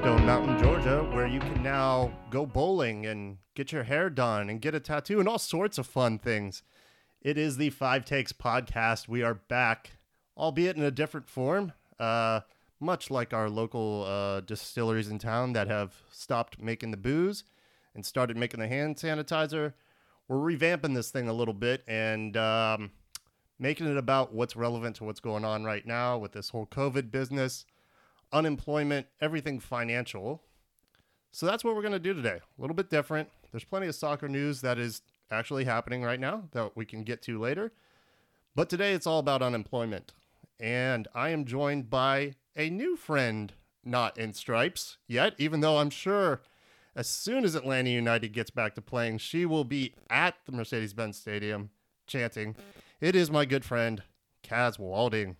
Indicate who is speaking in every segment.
Speaker 1: Stone Mountain, Georgia, where you can now go bowling and get your hair done and get a tattoo and all sorts of fun things. It is the Five Takes podcast. We are back, albeit in a different form, uh, much like our local uh, distilleries in town that have stopped making the booze and started making the hand sanitizer. We're revamping this thing a little bit and um, making it about what's relevant to what's going on right now with this whole COVID business unemployment, everything financial. So that's what we're going to do today. A little bit different. There's plenty of soccer news that is actually happening right now that we can get to later. But today it's all about unemployment. And I am joined by a new friend, not in stripes yet, even though I'm sure as soon as Atlanta United gets back to playing, she will be at the Mercedes Benz Stadium chanting. It is my good friend, Kaz Walding.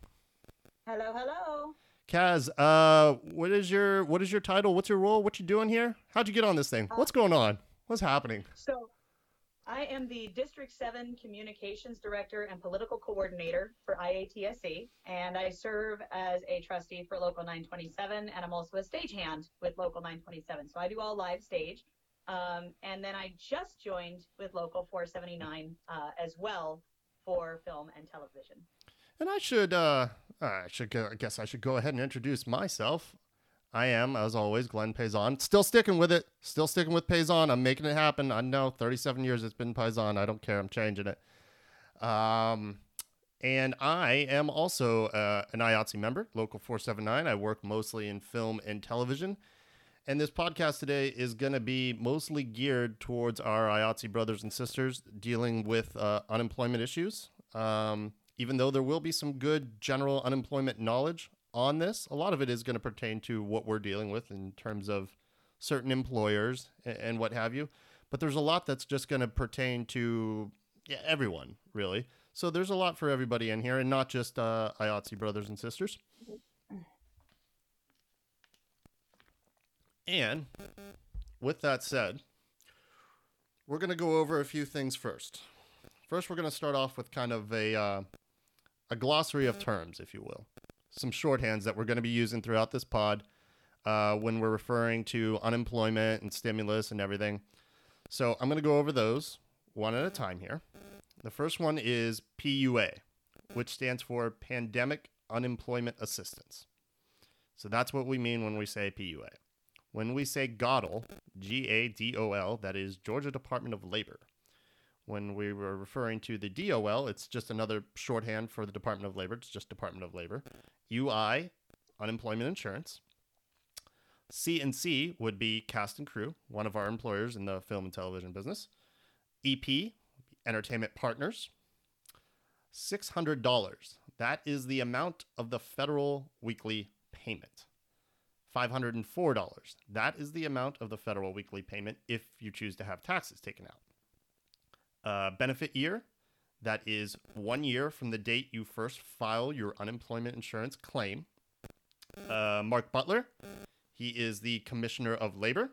Speaker 2: Hello, hello.
Speaker 1: Kaz, uh, what is your what is your title? What's your role? What you doing here? How'd you get on this thing? What's going on? What's happening?
Speaker 2: So, I am the District 7 Communications Director and Political Coordinator for IATSE, and I serve as a trustee for Local 927, and I'm also a stagehand with Local 927. So I do all live stage. Um, and then I just joined with Local 479 uh, as well for film and television.
Speaker 1: And I should, uh, I should, go, I guess I should go ahead and introduce myself. I am, as always, Glenn Payson. Still sticking with it. Still sticking with Payson. I'm making it happen. I know 37 years it's been Payson. I don't care. I'm changing it. Um, and I am also uh, an IATSE member, Local 479. I work mostly in film and television. And this podcast today is going to be mostly geared towards our IATSE brothers and sisters dealing with uh, unemployment issues. Um, even though there will be some good general unemployment knowledge on this, a lot of it is going to pertain to what we're dealing with in terms of certain employers and, what have you. But there's a lot that's just going to pertain to everyone, really. So there's a lot for everybody in here, and not just uh, IATSE brothers and sisters. And with that said, we're going to go over a few things first. First, we're going to start off with kind of a uh, a glossary of terms, if you will, some shorthands that we're going to be using throughout this pod uh, when we're referring to unemployment and stimulus and everything. So I'm going to go over those one at a time here. The first one is PUA, which stands for Pandemic Unemployment Assistance. So that's what we mean when we say PUA. When we say GADOL, G A D O L, that is Georgia Department of Labor. When we were referring to the DOL, it's just another shorthand for the Department of Labor. It's just Department of Labor. UI, Unemployment Insurance. C and C would be cast and crew, one of our employers in the film and television business. EP, Entertainment Partners. $600. That is the amount of the federal weekly payment. $504. That is the amount of the federal weekly payment if you choose to have taxes taken out. Uh, benefit year, that is one year from the date you first file your unemployment insurance claim. Uh, Mark Butler, he is the Commissioner of Labor.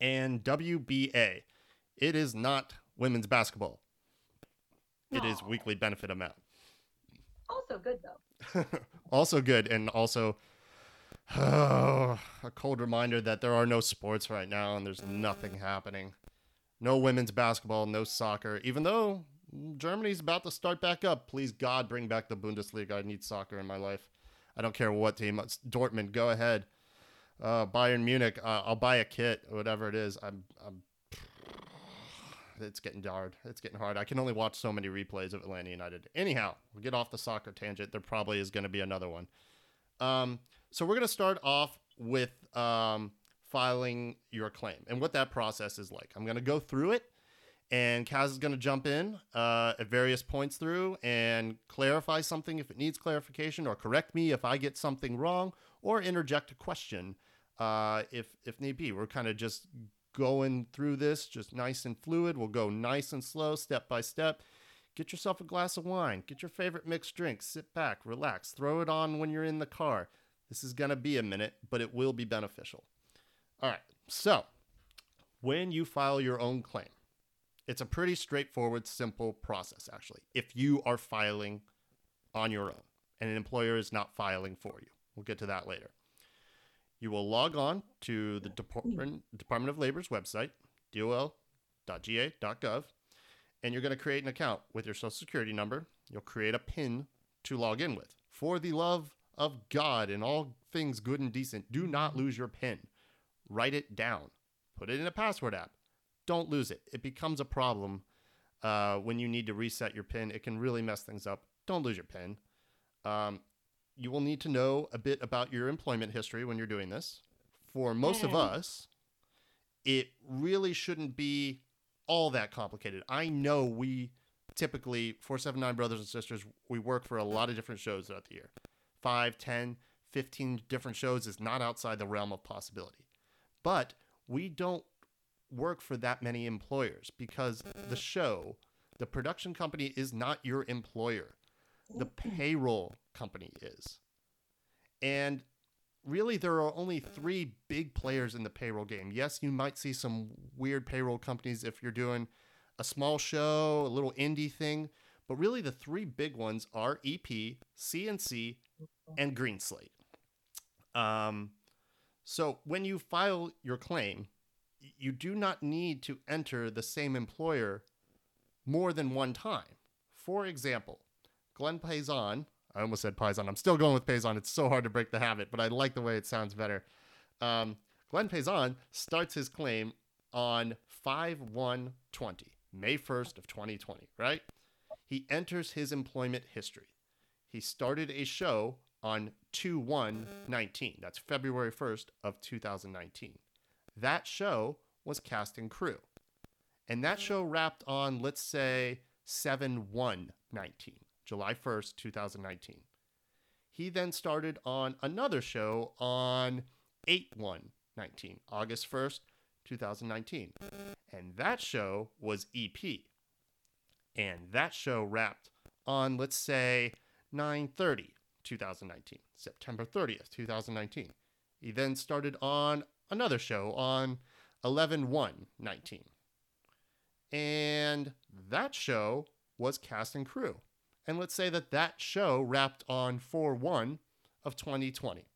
Speaker 1: And WBA, it is not women's basketball. It is weekly benefit amount.
Speaker 2: Also good, though.
Speaker 1: also good and also a cold reminder that there are no sports right now and there's nothing happening no women's basketball no soccer even though germany's about to start back up please god bring back the bundesliga i need soccer in my life i don't care what team dortmund go ahead uh, bayern munich uh, i'll buy a kit whatever it is i'm, I'm it's getting hard. It's getting hard. I can only watch so many replays of Atlanta United. Anyhow, we'll get off the soccer tangent. There probably is going to be another one. Um, so we're going to start off with um, filing your claim and what that process is like. I'm going to go through it, and Kaz is going to jump in uh, at various points through and clarify something if it needs clarification, or correct me if I get something wrong, or interject a question uh, if if need be. We're kind of just going through this just nice and fluid. We'll go nice and slow, step by step. Get yourself a glass of wine. Get your favorite mixed drink. Sit back, relax, throw it on when you're in the car. This is going to be a minute, but it will be beneficial. All right. So, when you file your own claim, it's a pretty straightforward, simple process, actually, if you are filing on your own and an employer is not filing for you. We'll get to that later. you will log on to the Department, Department of Labor's website, dol.ga.gov, and you're going to create an account with your social security number. You'll create a PIN to log in with. For the love of God and all things good and decent, do not lose your PIN. Write it down. Put it in a password app. Don't lose it. It becomes a problem uh, when you need to reset your PIN. It can really mess things up. Don't lose your PIN. Um, you will need to know a bit about your employment history when you're doing this. For most of us, it really shouldn't be all that complicated. I know we typically, 479 brothers and sisters, we work for a lot of different shows throughout the year. 5, 10, 15 different shows is not outside the realm of possibility. But we don't work for that many employers because the show, the production company is not your employer. The payroll company is. And really, there are only three big players in the payroll game. Yes, you might see some weird payroll companies if you're doing a small show, a little indie thing. But really, the three big ones are EP, CNC, and GreenSlate. Um, so when you file your claim, you do not need to enter the same employer more than one time. For example, Glenn Payson, I almost said Payson. I'm still going with Payson. It's so hard to break the habit, but I like the way it sounds better. Um, Glenn Payson starts his claim on 5 1 20, May 1st of 2020, right? He enters his employment history. He started a show on 2 1 19. That's February 1st of 2019. That show was Cast and Crew. And that show wrapped on, let's say, 7 1 19, July 1st, 2019. He then started on another show on 8 1 19, August 1st, 2019. And that show was EP. And that show wrapped on, let's say, 9 30, 2019, September 30th, 2019. He then started on another show on 11 1 19. And that show was Cast and Crew. And let's say that that show wrapped on 4 1 of 2020.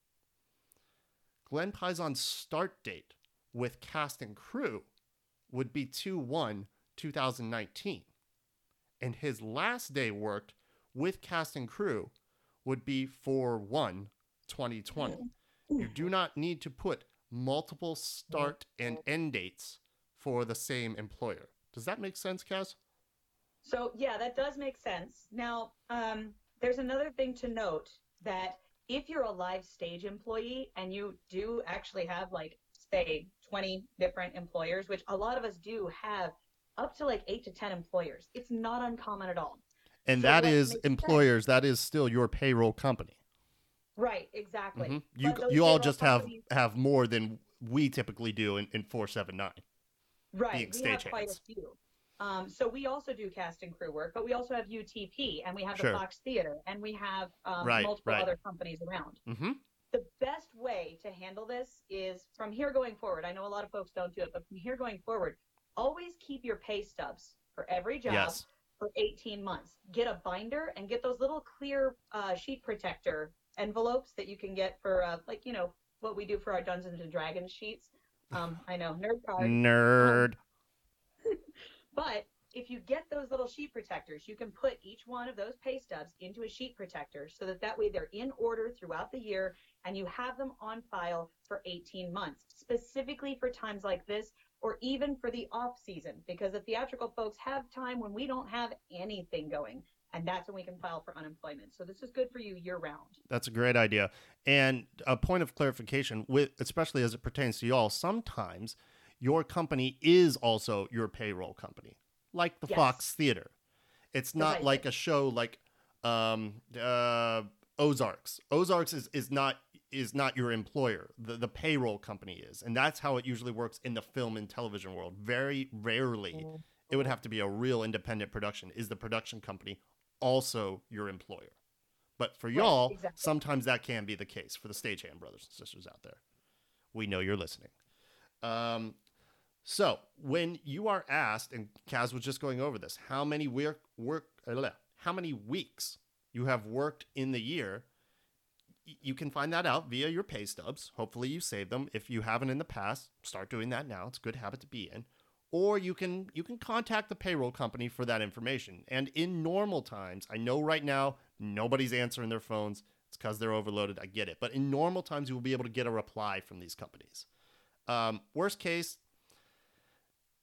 Speaker 1: Glenn Pison's start date with Cast and Crew would be 2 1 2019. And his last day worked with Cast and Crew would be for 1 2020. Mm. You do mm. not need to put multiple start mm. and end dates for the same employer. Does that make sense, Kaz?
Speaker 2: So yeah, that does make sense. Now, um, there's another thing to note that if you're a live stage employee and you do actually have like say 20 different employers, which a lot of us do have up to like eight to 10 employers, it's not uncommon at all.
Speaker 1: And
Speaker 2: So
Speaker 1: that is employers, that is still your payroll company.
Speaker 2: Right, exactly.
Speaker 1: Mhm. You you all just have
Speaker 2: companies-
Speaker 1: have more than we typically do in, in 479.
Speaker 2: right.
Speaker 1: being
Speaker 2: we have quite a few. Um, so we also do cast and crew work, but we also have UTP and we have
Speaker 1: Sure.
Speaker 2: the Fox Theater and we have um,
Speaker 1: Right,
Speaker 2: multiple
Speaker 1: right.
Speaker 2: other companies around.
Speaker 1: Mm-hmm.
Speaker 2: the best way to handle this is from here going forward. I know a lot of folks don't do it, but from here going forward, always keep your pay stubs for every job
Speaker 1: Yes.
Speaker 2: For 18 months. Get a binder and get those little clear uh, sheet protector envelopes that you can get for, uh, like, you know, what we do for our Dungeons and Dragons sheets. Um, I know, nerd card.
Speaker 1: Nerd.
Speaker 2: But if you get those little sheet protectors, you can put each one of those pay stubs into a sheet protector so that that way they're in order throughout the year and you have them on file for 18 months, specifically for times like this or even for the off season because the theatrical folks have time when we don't have anything going and that's when we can file for unemployment. So this is good for you year round.
Speaker 1: That's a great idea. And a point of clarification, with especially as it pertains to y'all, sometimes your company is also your payroll company, like the
Speaker 2: Yes.
Speaker 1: Fox Theater. It's not
Speaker 2: Precisely.
Speaker 1: like a show like um, uh, Ozarks. Ozarks is, is not is not your employer. The the payroll company is, and that's how it usually works in the film and television world. Very rarely, it would have to be a real independent production. Is the production company also your employer? But for y'all,
Speaker 2: exactly.
Speaker 1: sometimes that can be the case for the stagehand brothers and sisters out there. We know you're listening. Um, so when you are asked, and Kaz was just going over this, how many work work, uh, how many weeks you have worked in the year, you can find that out via your pay stubs. Hopefully, you save them. If you haven't in the past, start doing that now. It's a good habit to be in. Or you can you can contact the payroll company for that information. And in normal times, I know right now nobody's answering their phones. It's because they're overloaded. I get it. But in normal times, you will be able to get a reply from these companies. Um, worst case,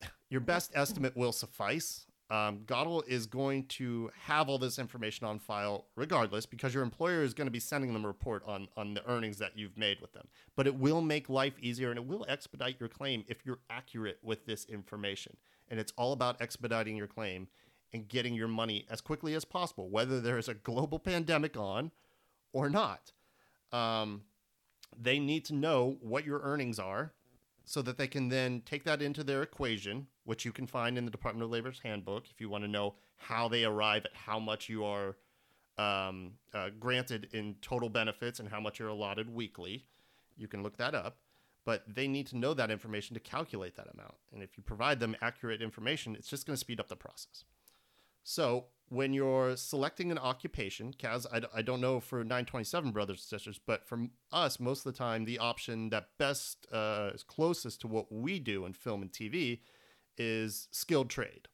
Speaker 1: your best estimate will suffice. Um, GADOL is going to have all this information on file regardless because your employer is going to be sending them a report on, on the earnings that you've made with them. But it will make life easier and it will expedite your claim if you're accurate with this information. And it's all about expediting your claim and getting your money as quickly as possible, whether there is a global pandemic on or not. Um, they need to know what your earnings are so that they can then take that into their equation, which you can find in the Department of Labor's handbook if you want to know how they arrive at how much you are um, uh, granted in total benefits and how much you're allotted weekly. You can look that up, but they need to know that information to calculate that amount. And if you provide them accurate information, it's just going to speed up the process. So when you're selecting an occupation, Kaz, I, I don't know for 927 brothers and sisters, but for us, most of the time, the option that best uh, is closest to what we do in film and TV is skilled trade.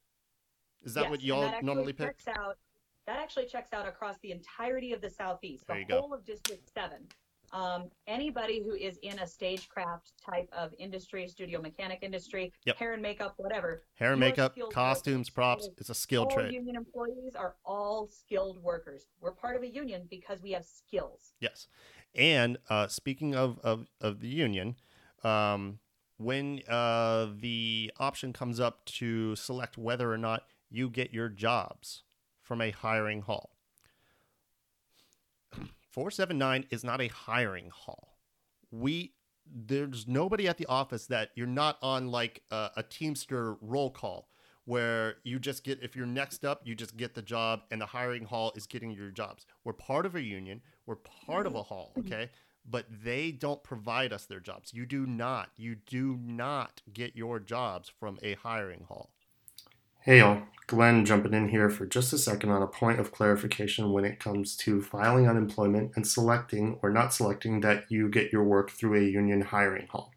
Speaker 1: Is that
Speaker 2: Yes,
Speaker 1: what y'all
Speaker 2: that
Speaker 1: normally pick?
Speaker 2: Out, that actually checks out across the entirety of the southeast,
Speaker 1: There
Speaker 2: the
Speaker 1: you go.
Speaker 2: whole of District Seven. Um, anybody who is in a stagecraft type of industry, studio mechanic industry,
Speaker 1: Yep.
Speaker 2: hair and makeup, whatever.
Speaker 1: Hair and makeup, costumes,
Speaker 2: workers.
Speaker 1: props. It's a skilled
Speaker 2: all
Speaker 1: trade.
Speaker 2: union employees are all skilled workers. We're part of a union because we have skills.
Speaker 1: Yes. And uh, speaking of, of, of the union, um, when uh, the option comes up to select whether or not you get your jobs from a hiring hall, 479 is not a hiring hall. We there's nobody at the office that you're not on like a, a Teamster roll call where you just get if you're next up you just get the job and the hiring hall is getting your jobs. We're part of a union, we're part of a hall, mm-hmm. okay? But they don't provide us their jobs. You do not. You do not get your jobs from a hiring hall.
Speaker 3: Hey y'all, Glenn jumping in here for just a second on a point of clarification when it comes to filing unemployment and selecting or not selecting that you get your work through a union hiring hall.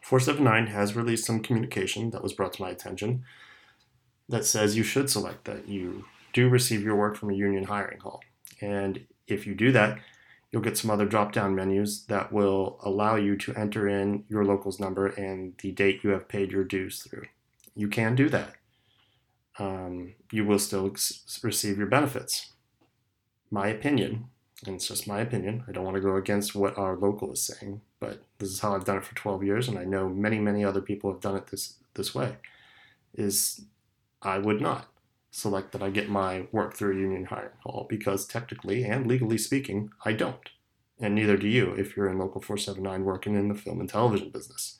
Speaker 3: 479 has released some communication that was brought to my attention that says you should select that you do receive your work from a union hiring hall. And if you do that, you'll get some other drop down menus that will allow you to enter in your local's number and the date you have paid your dues through. You can do that um, you will still ex- receive your benefits. My opinion, and it's just my opinion, I don't want to go against what our local is saying, but this is how I've done it for 12 years, and I know many, many other people have done it this, this way, is I would not select that I get my work through a union hiring hall because technically and legally speaking, I don't. And neither do you if you're in Local 479 working in the film and television business.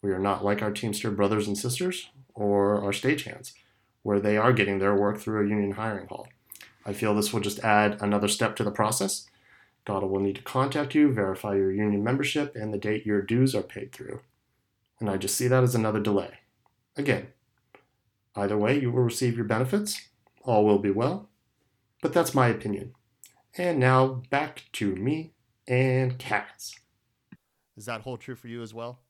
Speaker 3: We are not like our Teamster brothers and sisters or our stagehands where they are getting their work through a union hiring hall. I feel this will just add another step to the process. DOTA will need to contact you, verify your union membership, and the date your dues are paid through. And I just see that as another delay. Again, either way, you will receive your benefits, all will be well, but that's my opinion. And now back to me and Kaz.
Speaker 1: Does that hold true for you as well?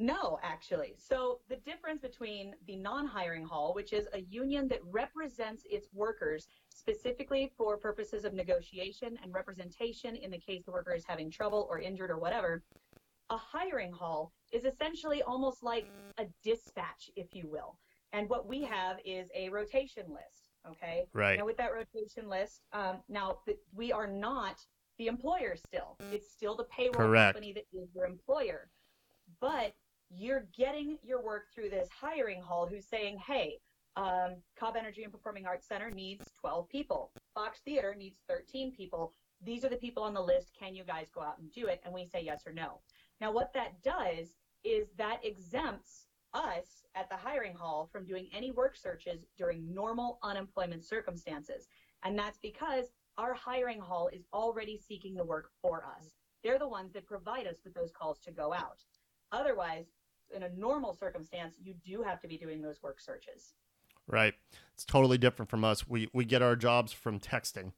Speaker 2: No, actually. So the difference between the non-hiring hall, which is a union that represents its workers specifically for purposes of negotiation and representation in the case the worker is having trouble or injured or whatever, a hiring hall is essentially almost like a dispatch, if you will. And what we have is a rotation list. Okay.
Speaker 1: Right.
Speaker 2: And with that rotation list, um, now we are not the employer still. It's still the payroll
Speaker 1: Correct.
Speaker 2: company that is your employer. But you're getting your work through this hiring hall who's saying, hey, um, Cobb Energy and Performing Arts Center needs 12 people. Fox Theater needs 13 people. These are the people on the list. Can you guys go out and do it? And we say yes or no. Now, what that does is that exempts us at the hiring hall from doing any work searches during normal unemployment circumstances. And that's because our hiring hall is already seeking the work for us. They're the ones that provide us with those calls to go out. Otherwise, in a normal circumstance, you do have to be doing those work searches.
Speaker 1: Right. It's totally different from us. We we get our jobs from texting.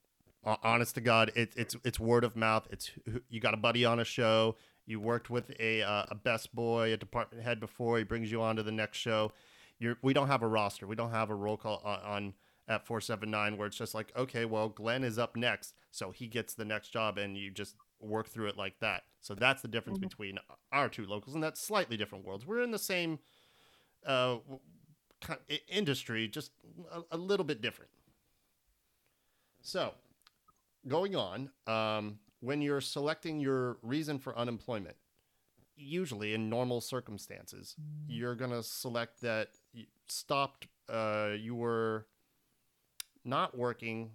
Speaker 1: honest to God, it, it's it's word of mouth. It's you got a buddy on a show. You worked with a uh, a best boy, a department head before. He brings you on to the next show. You're, we don't have a roster. We don't have a roll call on, on at 479 where it's just like, okay, well, Glenn is up next, so he gets the next job, and you just work through it like that. So that's the difference mm-hmm. between our two locals, and that's slightly different worlds. We're in the same uh, industry, just a, a little bit different. So, going on, um, when you're selecting your reason for unemployment, usually in normal circumstances, you're going to select that you stopped, uh, you were not working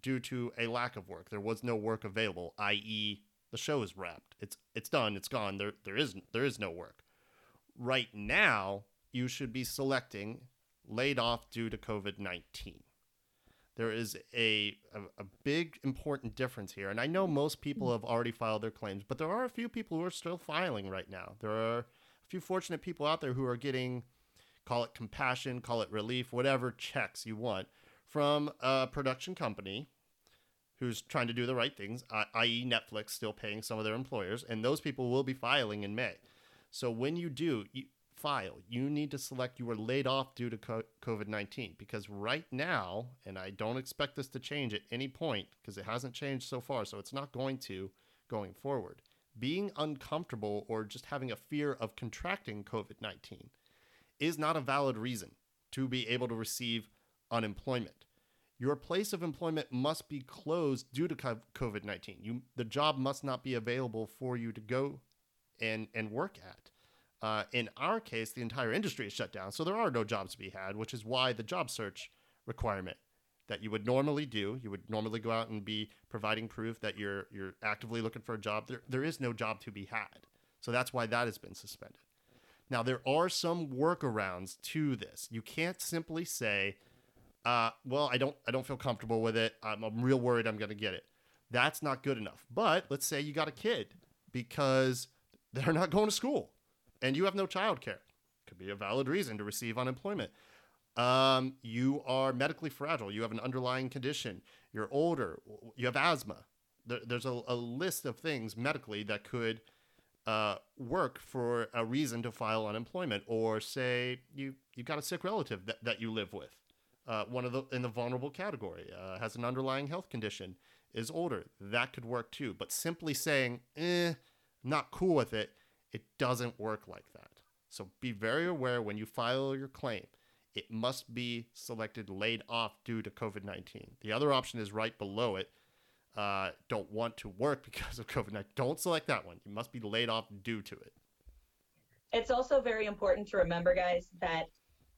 Speaker 1: due to a lack of work. There was no work available, i.e., the show is wrapped. It's it's done. It's gone. There there is there is no work. Right now, you should be selecting laid off due to COVID nineteen. There is a, a, a big important difference here, and I know most people have already filed their claims, but there are a few people who are still filing right now. There are a few fortunate people out there who are getting, call it compassion, call it relief, whatever checks you want from a production company who's trying to do the right things, i.e., Netflix still paying some of their employers, and those people will be filing in May. So when you do you file, you need to select you were laid off due to COVID 19 because right now, and I don't expect this to change at any point because it hasn't changed so far, so it's not going to going forward. Being uncomfortable or just having a fear of contracting COVID 19 is not a valid reason to be able to receive unemployment. Your place of employment must be closed due to COVID 19. You, the job must not be available for you to go and, and work at. Uh, in our case, the entire industry is shut down, so there are no jobs to be had, which is why the job search requirement that you would normally do, you would normally go out and be providing proof that you're you're actively looking for a job. There there is no job to be had, so that's why that has been suspended. Now there are some workarounds to this. You can't simply say, uh, well, I don't I don't feel comfortable with it. I'm, I'm real worried I'm going to get it. That's not good enough. But let's say you got a kid because they're not going to school and you have no child care. Could be a valid reason to receive unemployment. Um, you are medically fragile. You have an underlying condition. You're older. You have asthma. There, there's a, a, list of things medically that could uh, work for a reason to file unemployment. Or say you you got a sick relative that, that you live with uh, one of the in the vulnerable category, uh, has an underlying health condition, is older. That could work too. But simply saying, eh, not cool with it, it doesn't work like that. So be very aware when you file your claim. It must be selected laid off due to COVID 19. The other option is right below it. Uh, don't want to work because of COVID 19. Don't select that one. You must be laid off due to it.
Speaker 2: It's also very important to remember, guys, that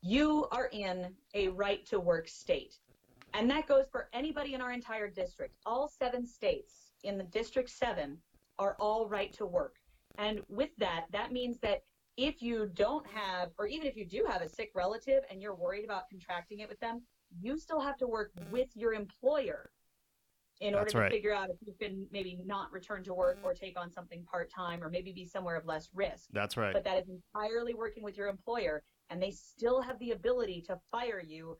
Speaker 2: you are in a right to work state. And that goes for anybody in our entire district. All seven states in the District 7 are all right to work. And with that, that means that if you don't have, or even if you do have a sick relative and you're worried about contracting it with them, you still have to work with your employer in order That's to right. figure out if you can maybe not return to work or take on something part time or maybe be somewhere of less risk.
Speaker 1: That's right.
Speaker 2: But that is entirely working with your employer and they still have the ability to fire you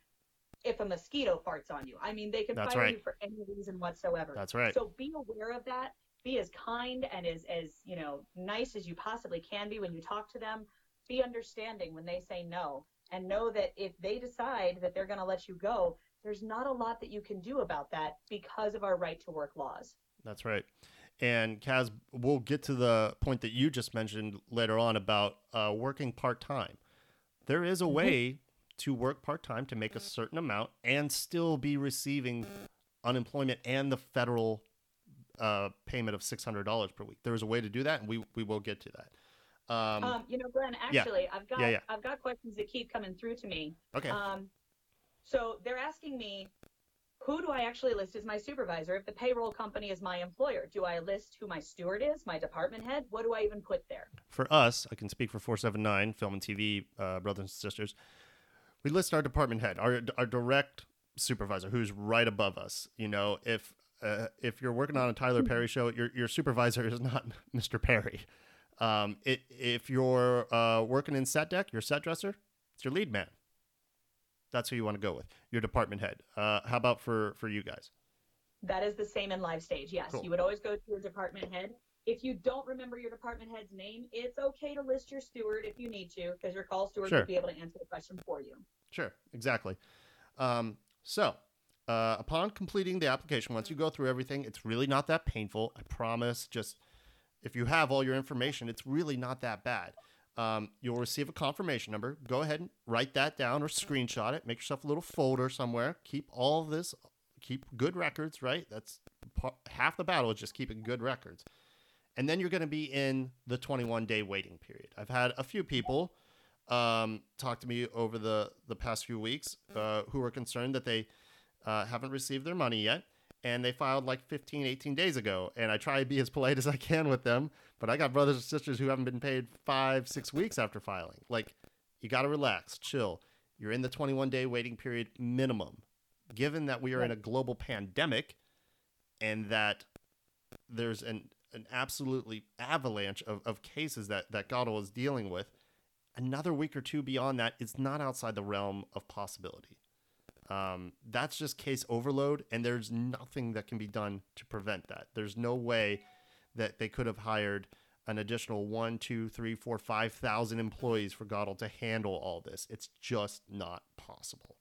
Speaker 2: if a mosquito farts on you. I mean, they can That's fire right. you for any reason whatsoever.
Speaker 1: That's right.
Speaker 2: So be aware of that. Be as kind and as as you know nice as you possibly can be when you talk to them. Be understanding when they say no, and know that if they decide that they're going to let you go, there's not a lot that you can do about that because of our right to work laws.
Speaker 1: That's right. And Kaz, we'll get to the point that you just mentioned later on about uh, working part time there is a mm-hmm. way to work part time to make a certain amount and still be receiving unemployment and the federal uh, payment of six hundred dollars per week. There is a way to do that, and we we will get to that.
Speaker 2: Um, um, you know, Glenn, actually, yeah. I've got yeah, yeah. I've got questions that keep coming through to me.
Speaker 1: Okay.
Speaker 2: Um, so they're asking me who do I actually list as my supervisor if the payroll company is my employer? Do I list who my steward is, my department head? What do I even put there?
Speaker 1: For us, I can speak for 479 Film and TV uh, brothers and sisters. We list our department head, our, our direct supervisor, who's right above us. You know, if uh, if you're working on a Tyler Perry show, your your supervisor is not Mr. Perry. Um, it, if you're uh, working in set dec, your set dresser, it's your lead man. That's who you want to go with. Your department head. Uh, how about for for you guys?
Speaker 2: That is the same in live stage. Yes,
Speaker 1: Cool.
Speaker 2: you would always go to your department head. If you don't remember your department head's name, it's okay to list your steward if you need to, because your call steward
Speaker 1: Sure.
Speaker 2: will be able to answer the question for you.
Speaker 1: Sure, exactly. Um, so, uh, upon completing the application, once you go through everything, it's really not that painful. I promise. Just if you have all your information, it's really not that bad. Um, you'll receive a confirmation number. Go ahead and write that down or screenshot it. Make yourself a little folder somewhere. Keep all this. Keep good records. Right. That's pa- half the battle is just keeping good records. And then you're going to be in the 21 day waiting period. I've had a few people um, talk to me over the, the past few weeks uh, who are concerned that they uh, haven't received their money yet and they filed like 15 18 days ago. And i try to be as polite as i can with them but i got brothers and sisters who haven't been paid five six weeks after filing. Like you got to relax chill. You're in the 21 day waiting period minimum. Given that we are in a global pandemic and that there's an an absolutely avalanche of, of cases that that GADOL is dealing with another week or two beyond that is not outside the realm of possibility. Um, that's just case overload, and there's nothing that can be done to prevent that. There's no way that they could have hired an additional one, two, three, four, five thousand employees for GADOL to handle all this. It's just not possible.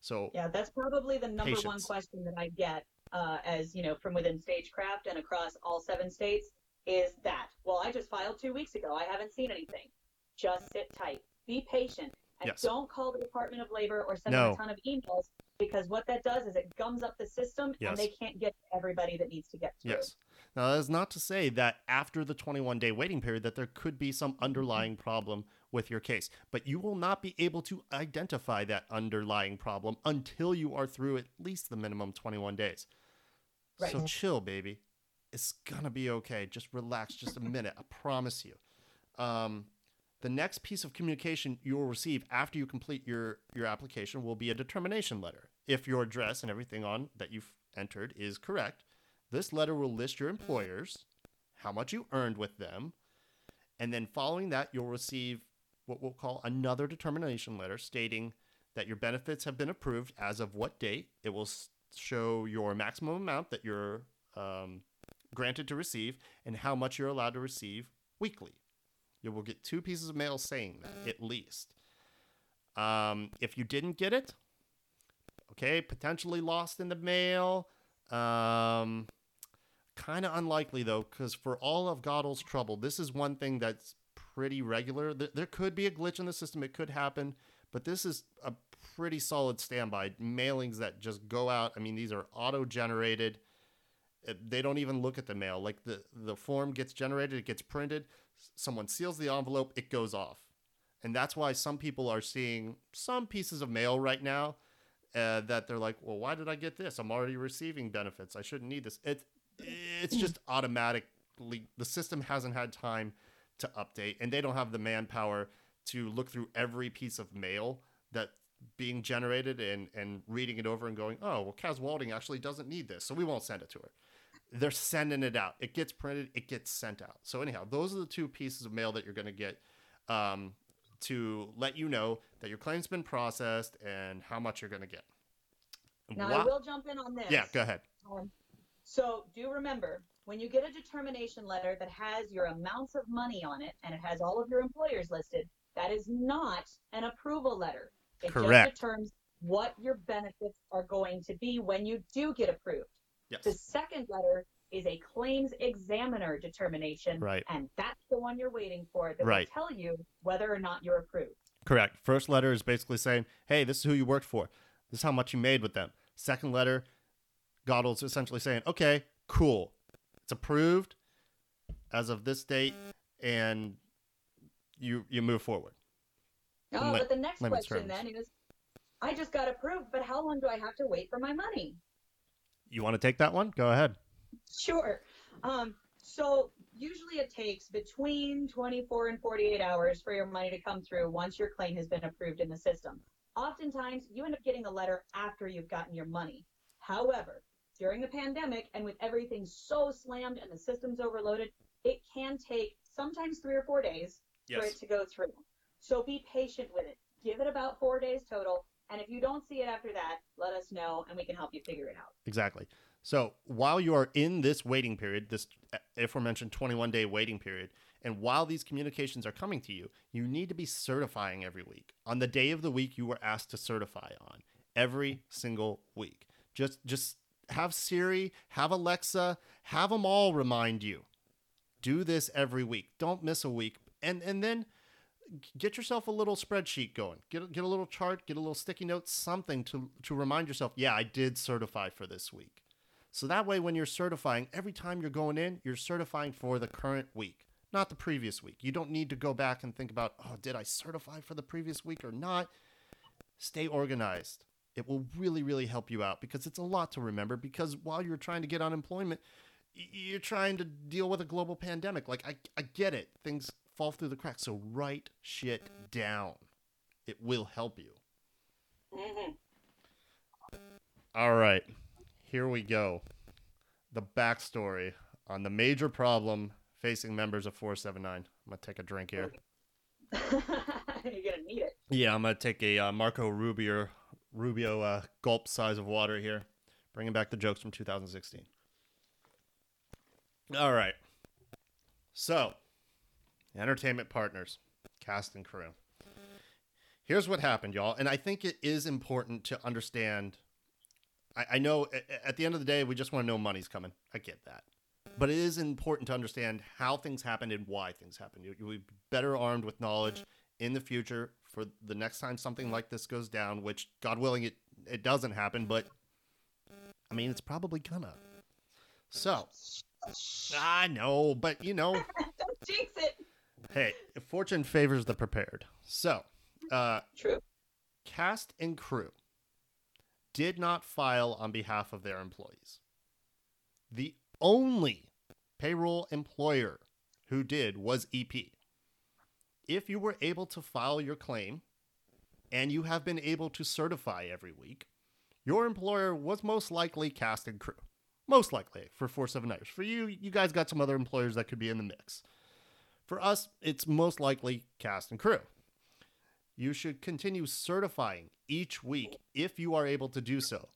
Speaker 1: So
Speaker 2: Yeah, that's probably the number one question that I get, uh, as you know, from within Stagecraft and across all seven states, is that. Well, I just filed two weeks ago. I haven't seen anything. Just sit tight. Be patient, and
Speaker 1: Yes.
Speaker 2: don't call the Department of Labor or send
Speaker 1: No.
Speaker 2: them a ton of emails because what that does is it gums up the system,
Speaker 1: Yes.
Speaker 2: and they can't get everybody that needs to get through.
Speaker 1: Yes. Now, that is not to say that after the 21 day waiting period that there could be some underlying problem with your case, but you will not be able to identify that underlying problem until you are through at least the minimum 21 days.
Speaker 2: Right.
Speaker 1: So chill, baby. It's gonna be okay. Just relax just a minute. I promise you. Um, the next piece of communication you will receive after you complete your your application will be a determination letter. If your address and everything on that you've entered is correct, this letter will list your employers, how much you earned with them, and then following that you'll receive what we'll call another determination letter stating that your benefits have been approved as of what date. It will show your maximum amount that you're um, granted to receive and how much you're allowed to receive weekly. You will get two pieces of mail saying that at least. Um, if you didn't get it, okay, potentially lost in the mail. Um, kind of unlikely though, because for all of GADOL's trouble, this is one thing that's pretty regular. There, there could be a glitch in the system; it could happen, but this is a pretty solid standby. Mailings that just go out. I mean, these are auto-generated. Uh, They don't even look at the mail. Like the the form gets generated, it gets printed. Someone seals the envelope, it goes off, and that's why some people are seeing some pieces of mail right now uh, that they're like, well, why did I get this? I'm already receiving benefits. I shouldn't need this. It, it's just automatically, the system hasn't had time to update, and they don't have the manpower to look through every piece of mail that being generated and, and reading it over and going, oh, well, Kaz Walding actually doesn't need this, so we won't send it to her. They're sending it out. It gets printed, it gets sent out. So, anyhow, those are the two pieces of mail that you're going to get. Um, to let you know that your claim's been processed and how much you're going to get.
Speaker 2: Now
Speaker 1: Wha-
Speaker 2: I will jump in on this.
Speaker 1: Yeah, go ahead.
Speaker 2: Um, so do remember when you get a determination letter that has your amounts of money on it and it has all of your employers listed, that is not an approval letter. It
Speaker 1: Correct.
Speaker 2: just determines what your benefits are going to be when you do get approved.
Speaker 1: Yes.
Speaker 2: The second letter is a claims examiner determination,
Speaker 1: Right.
Speaker 2: and that's the one you're waiting for that
Speaker 1: Right.
Speaker 2: will tell you whether or not you're approved.
Speaker 1: Correct. First letter is basically saying, hey, this is who you worked for. This is how much you made with them. Second letter, GADOL's essentially saying, okay, cool. It's approved as of this date, and you you move forward.
Speaker 2: Oh, but the next question
Speaker 1: terms.
Speaker 2: then is, I just got approved, but how long do I have to wait for my money?
Speaker 1: You want to take that one? Go ahead.
Speaker 2: Sure. Um, so usually it takes between 24 and 48 hours for your money to come through once your claim has been approved in the system. Oftentimes, you end up getting a letter after you've gotten your money. However, during the pandemic and with everything so slammed and the system's overloaded, it can take sometimes three or four days for it to go through. So be patient with it. Give it about four days total. And if you don't see it after that, let us know and we can help you figure it out.
Speaker 1: Exactly. So while you are in this waiting period, this aforementioned 21 day waiting period, and while these communications are coming to you, you need to be certifying every week on the day of the week you were asked to certify on every single week. Just just have Siri, have Alexa, have them all remind you. Do this every week. Don't miss a week. And and then get yourself a little spreadsheet going. Get get a little chart, get a little sticky note, something to to remind yourself, yeah, I did certify for this week. So that way when you're certifying, every time you're going in, you're certifying for the current week, not the previous week. You don't need to go back and think about, "Oh, did I certify for the previous week or not?" Stay organized. It will really really help you out because it's a lot to remember because while you're trying to get unemployment, you're trying to deal with a global pandemic. Like I I get it. Things fall through the cracks. So write shit down. It will help you. Mm-hmm. All right, here we go. The backstory on the major problem facing members of 479. I'm going to take a drink here.
Speaker 2: You're gonna need it.
Speaker 1: Yeah, I'm going to take a uh, Marco Rubio, Rubio uh, gulp size of water here, bringing back the jokes from 2016. All right. So, entertainment partners, cast and crew. Here's what happened, y'all. And I think it is important to understand. I, I know at the end of the day, we just want to know money's coming. I get that. But it is important to understand how things happened and why things happened. You, will be better armed with knowledge in the future for the next time something like this goes down, which, God willing, it, it doesn't happen. But, I mean, it's probably gonna. So, I know, but you know.
Speaker 2: Don't jinx it.
Speaker 1: Hey, fortune favors the prepared. So, uh,
Speaker 2: True.
Speaker 1: cast and crew did not file on behalf of their employees. The only payroll employer who did was EP. If you were able to file your claim and you have been able to certify every week, your employer was most likely cast and crew. Most likely for 479ers. For you, you guys got some other employers that could be in the mix. For us, it's most likely cast and crew. You should continue certifying each week if you are able to do so,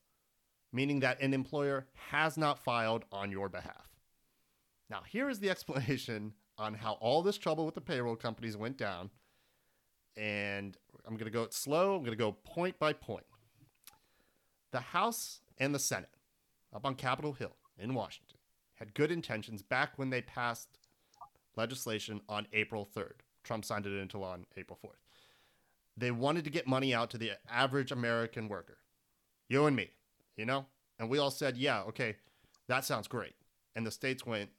Speaker 1: meaning that an employer has not filed on your behalf. Now, here is the explanation on how all this trouble with the payroll companies went down. And I'm going to go slow, I'm going to go point by point. The House and the Senate, up on Capitol Hill in Washington, had good intentions back when they passed legislation on April 3rd. Trump signed it into law on April 4th. They wanted to get money out to the average American worker, you and me, you know? And we all said, yeah, okay, that sounds great. And the states went,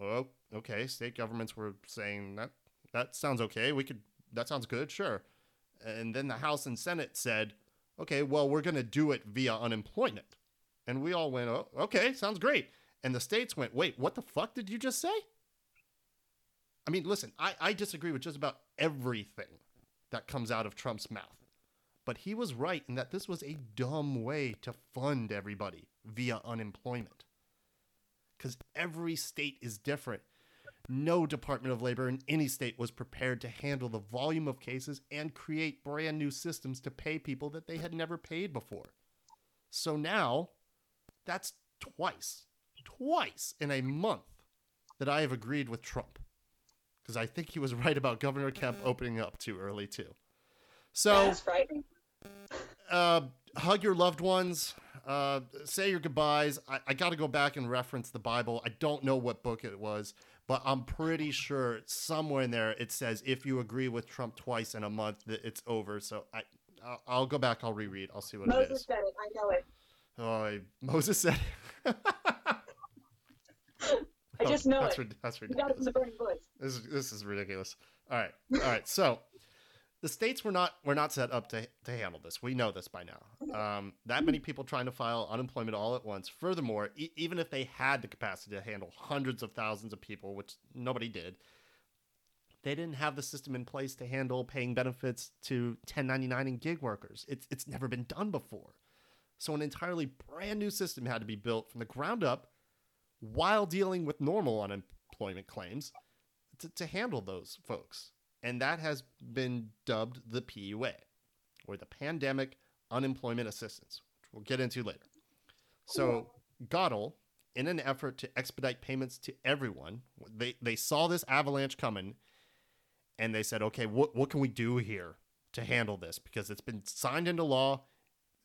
Speaker 1: oh, okay. State governments were saying that that sounds okay. We could, that sounds good, sure. And then the House and Senate said, okay, well, we're going to do it via unemployment. And we all went, oh, okay, sounds great. And the states went, wait, what the fuck did you just say? I mean, listen, I, I disagree with just about everything that comes out of Trump's mouth. But he was right in that this was a dumb way to fund everybody via unemployment. Because every state is different. No Department of Labor in any state was prepared to handle the volume of cases and create brand new systems to pay people that they had never paid before. So now, that's twice, twice in a month that I have agreed with Trump because I think he was right about Governor Kemp opening up too early too. So
Speaker 2: That's frightening.
Speaker 1: uh, hug your loved ones. Uh, say your goodbyes. I, I got to go back and reference the Bible. I don't know what book it was, but I'm pretty sure somewhere in there it says if you agree with Trump twice in a month that it's over. So I, I'll, I'll go back. I'll reread. I'll see what it
Speaker 2: Moses said it. I know it.
Speaker 1: Oh, Moses said. it.
Speaker 2: I just know
Speaker 1: that's
Speaker 2: it.
Speaker 1: that's
Speaker 2: You got it
Speaker 1: ridiculous. This is this is ridiculous. All right, all right. So the states were not were not set up to to handle this. We know this by now. Um, that many people trying to file unemployment all at once. Furthermore, e- even if they had the capacity to handle hundreds of thousands of people, which nobody did, they didn't have the system in place to handle paying benefits to 1099 and gig workers. It's it's never been done before. So an entirely brand new system had to be built from the ground up while dealing with normal unemployment claims to, to handle those folks. And that has been dubbed the PUA, or the Pandemic Unemployment Assistance, which we'll get into later. So GADOL, in an effort to expedite payments to everyone, they, they saw this avalanche coming and they said, okay, what, what can we do here to handle this? Because it's been signed into law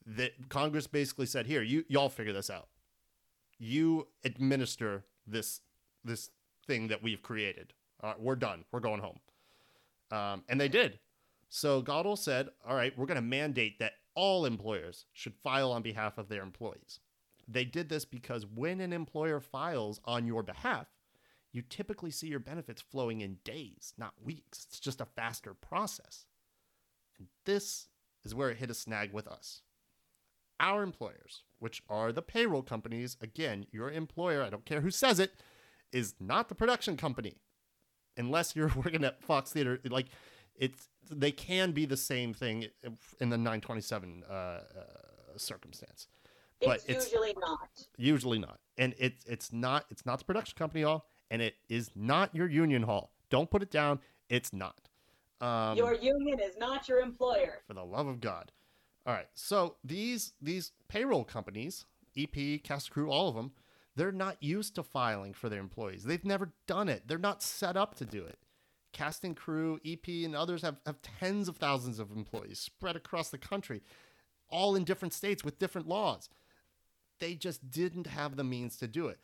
Speaker 1: that Congress basically said, here, you, y'all figure this out. You administer this, this thing that we've created. Uh, we're done. We're going home. Um, and they did. So GADOL said, all right, we're going to mandate that all employers should file on behalf of their employees. They did this because when an employer files on your behalf, you typically see your benefits flowing in days, not weeks. It's just a faster process. And this is where it hit a snag with us. Our employers, which are the payroll companies, again, your employer, I don't care who says it, is not the production company. Unless you're working at Fox Theater, like it's they can be the same thing in the 927 uh, uh, circumstance. But
Speaker 2: it's, it's, usually not.
Speaker 1: Usually not. And it's it's not it's not the production company all and it is not your union hall. Don't put it down. It's not.
Speaker 2: Um, your union is not your employer.
Speaker 1: For the love of god all right so these these payroll companies ep cast crew all of them they're not used to filing for their employees they've never done it they're not set up to do it Cast and Crew, EP, and others have, have tens of thousands of employees spread across the country, all in different states with different laws. They just didn't have the means to do it.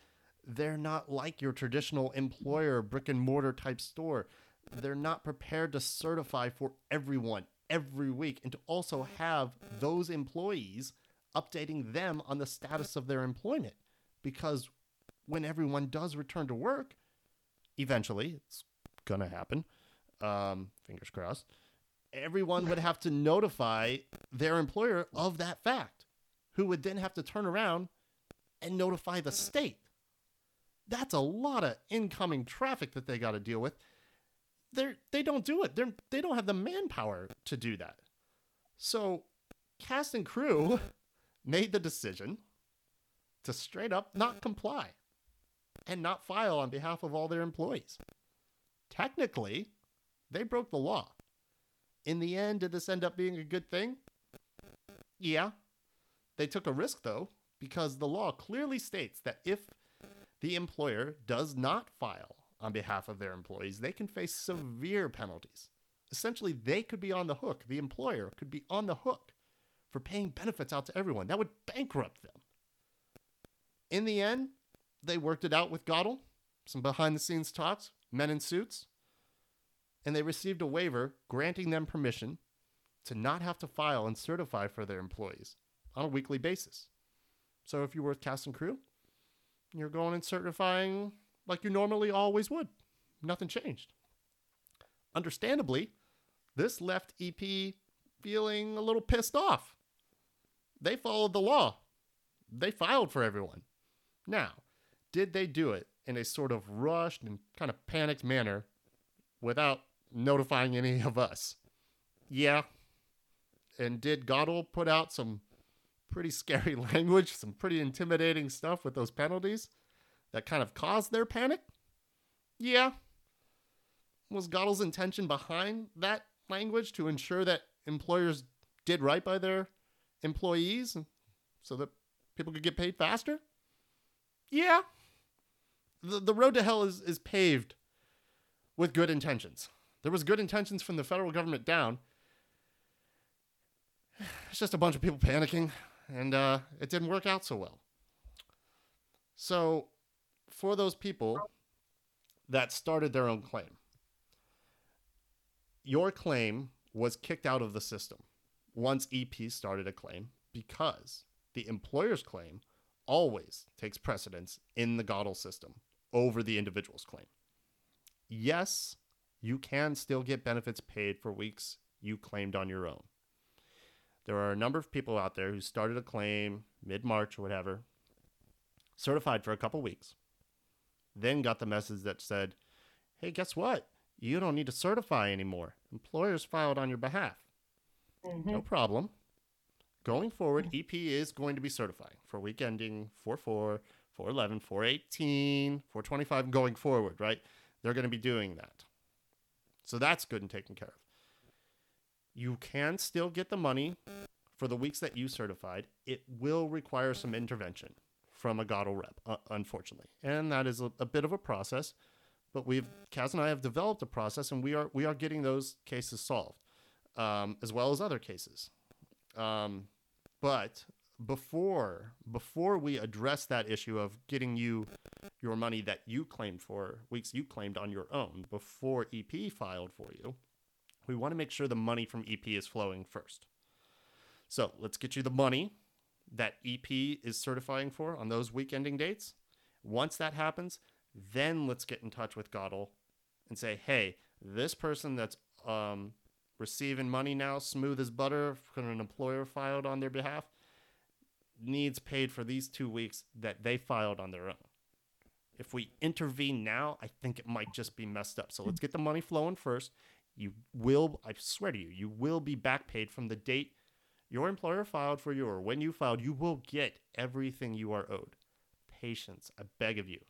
Speaker 1: They're not like your traditional employer, brick and mortar type store. They're not prepared to certify for everyone every week and to also have those employees updating them on the status of their employment. Because when everyone does return to work, eventually, it's going to happen. Um, fingers crossed. Everyone would have to notify their employer of that fact, who would then have to turn around and notify the state. That's a lot of incoming traffic that they got to deal with. They're, they don't do it. They're, they don't have the manpower to do that. So, cast and crew made the decision to straight up not comply and not file on behalf of all their employees technically, they broke the law. In the end, did this end up being a good thing? Yeah. They took a risk, though, because the law clearly states that if the employer does not file on behalf of their employees, they can face severe penalties. Essentially, they could be on the hook. The employer could be on the hook for paying benefits out to everyone. That would bankrupt them. In the end, they worked it out with GADOL, some behind the scenes talks, men in suits, and they received a waiver granting them permission to not have to file and certify for their employees on a weekly basis. So if you were with cast and crew, you're going and certifying like you normally always would. Nothing changed. Understandably, this left EP feeling a little pissed off. They followed the law. They filed for everyone. Now, did they do it in a sort of rushed and kind of panicked manner without notifying any of us. Yeah. And did GADOL put out some pretty scary language, some pretty intimidating stuff with those penalties that kind of caused their panic? Yeah. Was GADOL's intention behind that language to ensure that employers did right by their employees so that people could get paid faster? Yeah the, the road to hell is, is paved with good intentions. There was good intentions from the federal government down. It's just a bunch of people panicking, and uh, it didn't work out so well. So, for those people that started their own claim, your claim was kicked out of the system once EP started a claim because the employer's claim always takes precedence in the GADOL system over the individual's claim. Yes, you can still get benefits paid for weeks you claimed on your own. There are a number of people out there who started a claim mid March or whatever, certified for a couple weeks, then got the message that said, hey, guess what? You don't need to certify anymore. Employers filed on your behalf. Mm-hmm. No problem. Going forward, EP is going to be certifying for week ending 4 4 411, 418, 425 going forward, right? They're going to be doing that. So that's good and taken care of. You can still get the money for the weeks that you certified. It will require some intervention from a GADOL rep, uh, unfortunately, and that is a, a bit of a process. But we've Kaz and I have developed a process, and we are we are getting those cases solved, um, as well as other cases. Um, but before before we address that issue of getting you your money that you claimed for weeks you claimed on your own before EP filed for you, we want to make sure the money from EP is flowing first. So let's get you the money that EP is certifying for on those week ending dates. Once that happens, then let's get in touch with GADOL and say, hey, this person that's um, receiving money now, smooth as butter, from an employer filed on their behalf, needs paid for these two weeks that they filed on their own. If we intervene now, I think it might just be messed up. So let's get the money flowing first. You will, I swear to you, you will be back paid from the date your employer filed for you or when you filed. You will get everything you are owed. Patience, I beg of you.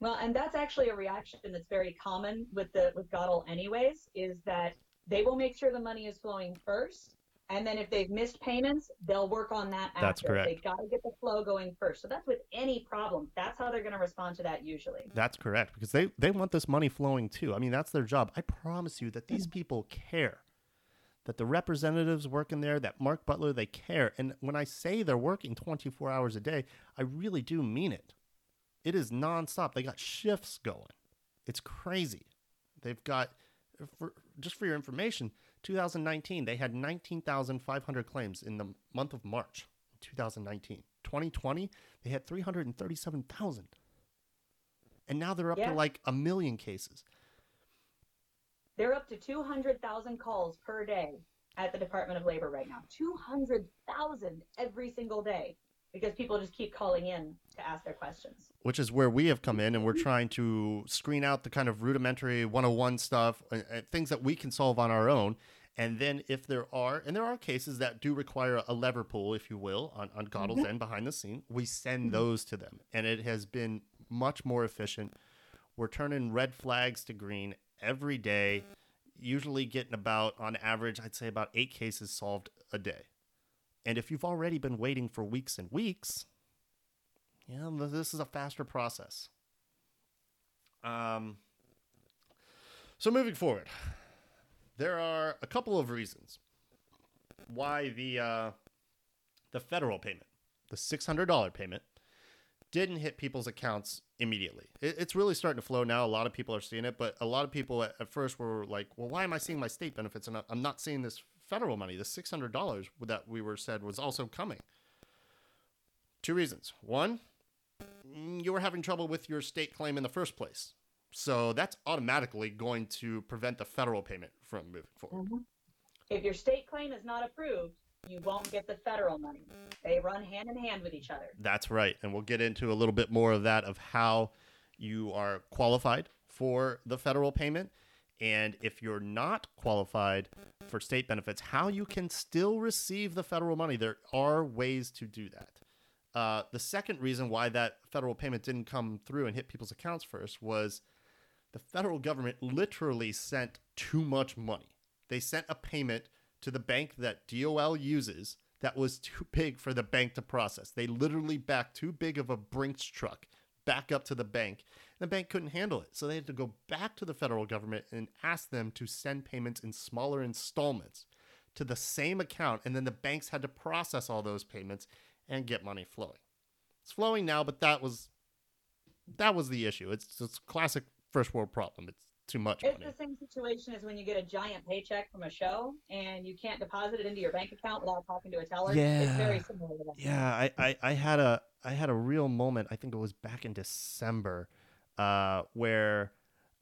Speaker 2: Well, and that's actually a reaction that's very common with the with GADOL anyways, is that they will make sure the money is flowing first. And then if they've missed payments, they'll work on that after.
Speaker 1: That's correct.
Speaker 2: They've got to get the flow going first. So that's with any problem. That's how they're going to respond to that usually.
Speaker 1: That's correct because they they want this money flowing too. I mean, that's their job. I promise you that these mm. people care. That the representatives working there, that Mark Butler, they care. And when I say they're working 24 hours a day, I really do mean it. It is nonstop. They got shifts going. It's crazy. They've got, for, just for your information, 2019, they had 19,500 claims in the month of March 2019. 2020, they had 337,000. And now they're up
Speaker 2: Yeah.
Speaker 1: to like a million cases.
Speaker 2: They're up to 200,000 calls per day at the Department of Labor right now. 200,000 every single day because people just keep calling in to ask their questions.
Speaker 1: which is where we have come in and we're trying to screen out the kind of rudimentary 101 stuff uh, uh, things that we can solve on our own. And then if there are and there are cases that do require a lever pull if you will on, on GADOL's end behind the scene we send those to them. And it has been much more efficient. We're turning red flags to green every day usually getting about on average i'd say about eight cases solved a day and if you've already been waiting for weeks and weeks yeah, this is a faster process. Um, so moving forward, there are a couple of reasons why the uh, the federal payment, the six hundred dollar payment, didn't hit people's accounts immediately. It, it's really starting to flow now. A lot of people are seeing it, but a lot of people at, at first were like, "Well, why am I seeing my state benefits and I'm not seeing this federal money? The six hundred dollars that we were said was also coming." Two reasons. One, mm, you were having trouble with your state claim in the first place. So that's automatically going to prevent the federal payment from moving forward.
Speaker 2: If your state claim is not approved, you won't get the federal money. They run hand in hand with each other.
Speaker 1: That's right. And we'll get into a little bit more of that of how you are qualified for the federal payment. And if you're not qualified for state benefits, how you can still receive the federal money. There are ways to do that. Uh, the second reason why that federal payment didn't come through and hit people's accounts first was the federal government literally sent too much money. They sent a payment to the bank that DOL uses that was too big for the bank to process. They literally backed too big of a Brinks truck back up to the bank. The bank couldn't handle it. So they had to go back to the federal government and ask them to send payments in smaller installments to the same account. And then the banks had to process all those payments and get money flowing. It's flowing now, but that was that was the issue. It's it's classic first world problem. It's too much
Speaker 2: It's
Speaker 1: money.
Speaker 2: the same situation as when you get a giant paycheck from a show and you can't deposit it into your bank account without talking to a teller. It's very
Speaker 1: Yeah.
Speaker 2: similar to that.
Speaker 1: Yeah, I, I, I had a I had a real moment. I think it was back in December, uh, where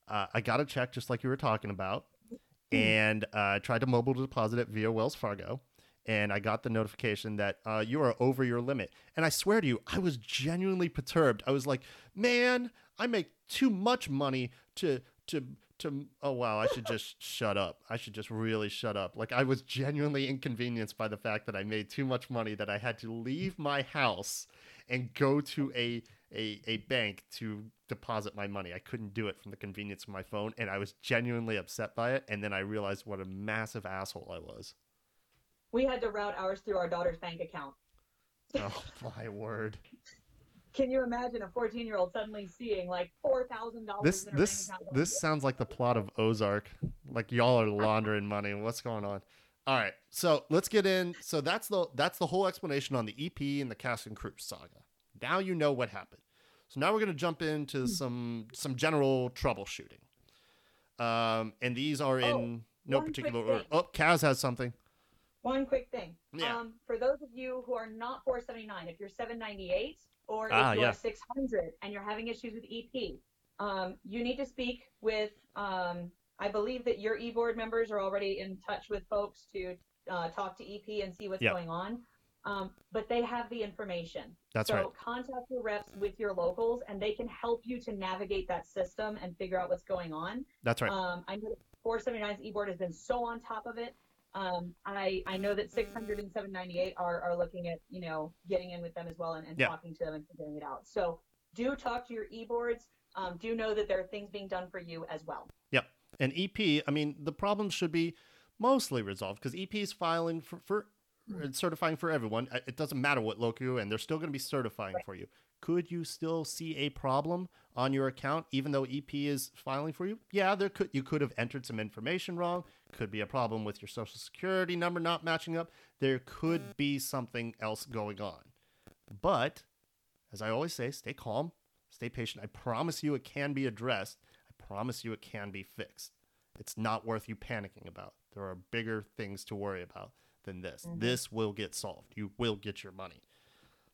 Speaker 1: uh, I got a check just like you were talking about, and uh, I tried to mobile deposit it via Wells Fargo, and I got the notification that uh, you are over your limit. And I swear to you, I was genuinely perturbed. I was like, man, I make too much money to to to. Oh wow, I should just shut up. I should just really shut up. Like I was genuinely inconvenienced by the fact that I made too much money that I had to leave my house and go to a a, a bank to deposit my money. I couldn't do it from the convenience of my phone, and I was genuinely upset by it. And then I realized what a massive asshole I was.
Speaker 2: We had to route ours through our daughter's bank account.
Speaker 1: Oh my word!
Speaker 2: Can you imagine a 14 year old suddenly seeing like four thousand dollars?
Speaker 1: This this this sounds like the plot of Ozark. Like y'all are laundering money. What's going on? All right, so let's get in. So that's the that's the whole explanation on the EP and the cast and crew saga. Now you know what happened. So now we're gonna jump into
Speaker 2: Hmm.
Speaker 1: some some general troubleshooting. Um, and these are in
Speaker 2: Oh,
Speaker 1: no particular order. Oh, Kaz has something.
Speaker 2: One quick thing.
Speaker 1: Yeah.
Speaker 2: Um, for those of you who are not 479, if you're 798 or
Speaker 1: Ah,
Speaker 2: if you're
Speaker 1: yeah.
Speaker 2: 600 and you're having issues with EP, um, you need to speak with. Um, I believe that your e-board members are already in touch with folks to uh, talk to EP and see what's
Speaker 1: Yeah.
Speaker 2: going on. Um, but they have the information.
Speaker 1: That's
Speaker 2: so
Speaker 1: right.
Speaker 2: contact your reps with your locals, and they can help you to navigate that system and figure out what's going on.
Speaker 1: That's right.
Speaker 2: Um, I know 479's e-board has been so on top of it. Um, I, I know that 600 and 798 are, are looking at, you know, getting in with them as well and, and
Speaker 1: Yeah.
Speaker 2: talking to them and figuring it out. So do talk to your e-boards. Um, do know that there are things being done for you as well.
Speaker 1: Yep. And EP, I mean, the problem should be mostly resolved because EP is filing for, for it's certifying for everyone. It doesn't matter what local, and they're still going to be certifying for you. Could you still see a problem on your account even though EP is filing for you? Yeah, there could you could have entered some information wrong. Could be a problem with your social security number not matching up. There could be something else going on. But as I always say, stay calm, stay patient. I promise you it can be addressed. I promise you it can be fixed. It's not worth you panicking about. There are bigger things to worry about than this. Mm-hmm. This will get solved. You will get your money.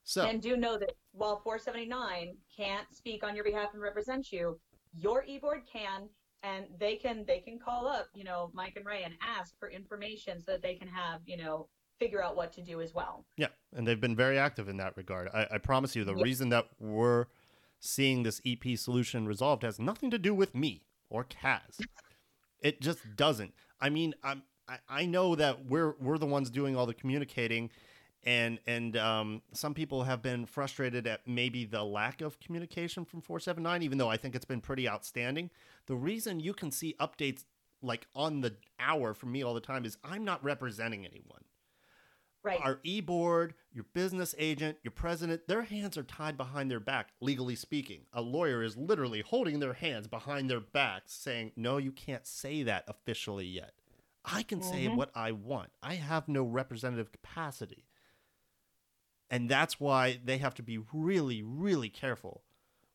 Speaker 1: So,
Speaker 2: And do know that while 479 can't speak on your behalf and represent you, your e-board can, and they can they can call up, you know, Mike and Ray and ask for information so that they can have, you know, figure out what to do as well.
Speaker 1: yeah, and they've been very active in that regard. I, I promise you, the
Speaker 2: Yeah.
Speaker 1: reason that we're seeing this EP solution resolved has nothing to do with me or Kaz. It just doesn't. I mean, I'm, I I know that we're we're the ones doing all the communicating, and and um, some people have been frustrated at maybe the lack of communication from 479, even though I think it's been pretty outstanding. The reason you can see updates like on the hour from me all the time is I'm not representing anyone
Speaker 2: Right.
Speaker 1: our e-board, your business agent, your president, their hands are tied behind their back, legally speaking. A lawyer is literally holding their hands behind their backs saying, "No, you can't say that officially yet. I can say
Speaker 2: Mhm.
Speaker 1: what I want. I have no representative capacity." And that's why they have to be really really careful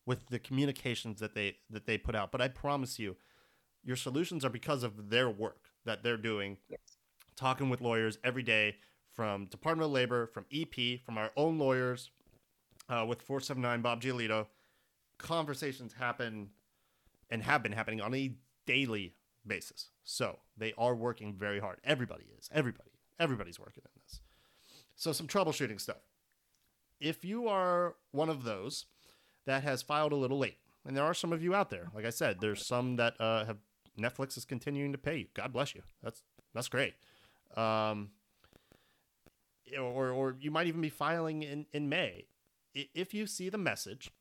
Speaker 1: with the communications that they that they put out. But I promise you, your solutions are because of their work that they're doing
Speaker 2: Yes.
Speaker 1: talking with lawyers every day from Department of Labor, from EP, from our own lawyers, uh, with 479 Bob Giolito. Conversations happen and have been happening on a daily basis. So they are working very hard. Everybody is. Everybody. Everybody's working in this. So some troubleshooting stuff. If you are one of those that has filed a little late, and there are some of you out there, like I said, there's some that uh, have Netflix is continuing to pay you. God bless you. That's that's great. Um, or or you might even be filing in in May. If you see the message,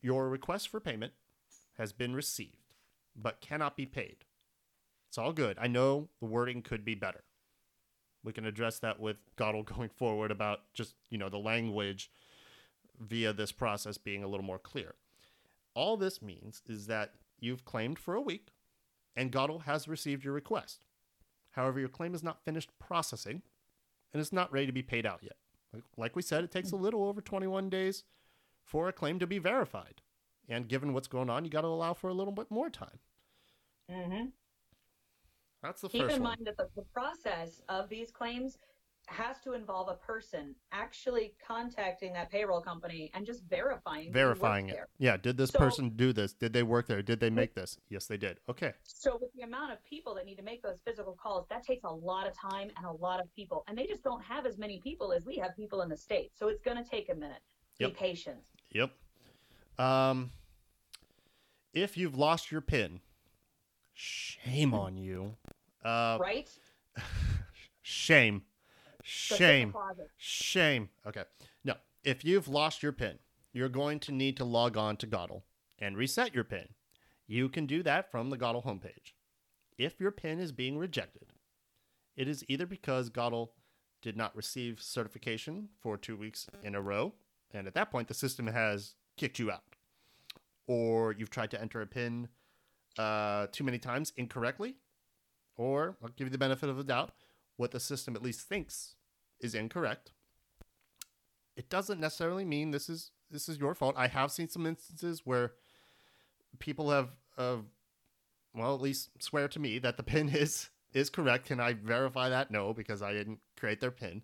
Speaker 1: your request for payment has been received, but cannot be paid. It's all good. I know the wording could be better. We can address that with GADOL going forward about just you know the language via this process being a little more clear. All this means is that you've claimed for a week and GADOL has received your request. However, your claim is not finished processing and it's not ready to be paid out yet. Like, like we said, it takes a little over 21 days for a claim to be verified. And given what's going on, you got to allow for a little bit more time.
Speaker 2: Mm-hmm.
Speaker 1: That's the
Speaker 2: Keep
Speaker 1: first
Speaker 2: in
Speaker 1: one.
Speaker 2: mind that the, the process of these claims has to involve a person actually contacting that payroll company and just verifying. that you worked
Speaker 1: Verifying it.
Speaker 2: there.
Speaker 1: Yeah. Did this
Speaker 2: So-
Speaker 1: person do this? Did they work there? Did they make this? Yes, they did. Okay.
Speaker 2: So with the amount of people that need to make those physical calls, that takes a lot of time and a lot of people, and they just don't have as many people as we have people in the state. So it's going to take a minute.
Speaker 1: Yep.
Speaker 2: Be patient.
Speaker 1: Yep. Um, if you've lost your pin, shame on you. Uh,
Speaker 2: right?
Speaker 1: shame.
Speaker 2: So sit in the
Speaker 1: Shame. Shame. Okay. No, if you've lost your PIN, you're going to need to log on to GADOL and reset your PIN. You can do that from the GADOL homepage. If your PIN is being rejected, it is either because GADOL did not receive certification for two weeks in a row, And at that point, the system has kicked you out. Or you've tried to enter a PIN uh, too many times incorrectly. Or I'll give you the benefit of the doubt. What the system at least thinks is incorrect. It doesn't necessarily mean this is this is your fault. I have seen some instances where people have, uh, well, at least swear to me that the pin is is correct. Can I verify that? No, because I didn't create their pin.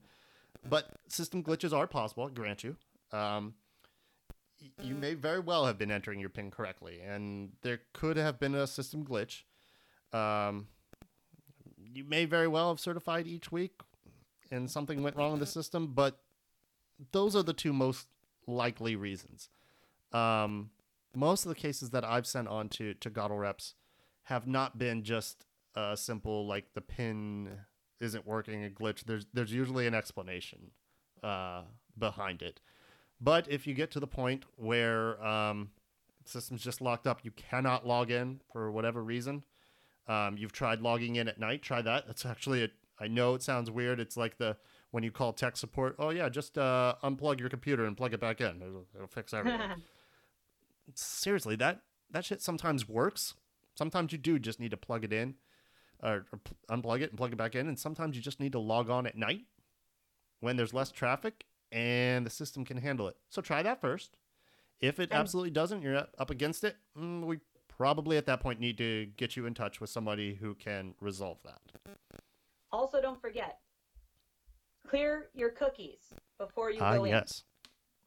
Speaker 1: But system glitches are possible. I grant you. Um, you may very well have been entering your pin correctly, and there could have been a system glitch. Um, you may very well have certified each week, and something went wrong in the system. But those are the two most likely reasons. Um, most of the cases that I've sent on to to GADOL reps have not been just a simple like the pin isn't working a glitch. There's there's usually an explanation uh, behind it. But if you get to the point where um, system's just locked up, you cannot log in for whatever reason. Um, you've tried logging in at night. Try that. That's actually a, I know it sounds weird. It's like the when you call tech support. Oh yeah, just uh, unplug your computer and plug it back in. It'll, it'll fix everything. Seriously, that that shit sometimes works. Sometimes you do just need to plug it in, or, or pl- unplug it and plug it back in. And sometimes you just need to log on at night when there's less traffic and the system can handle it. So try that first. If it absolutely doesn't, you're up against it. Mm, we probably at that point need to get you in touch with somebody who can resolve that.
Speaker 2: also, don't forget, clear your cookies before you
Speaker 1: Ah,
Speaker 2: go in.
Speaker 1: yes.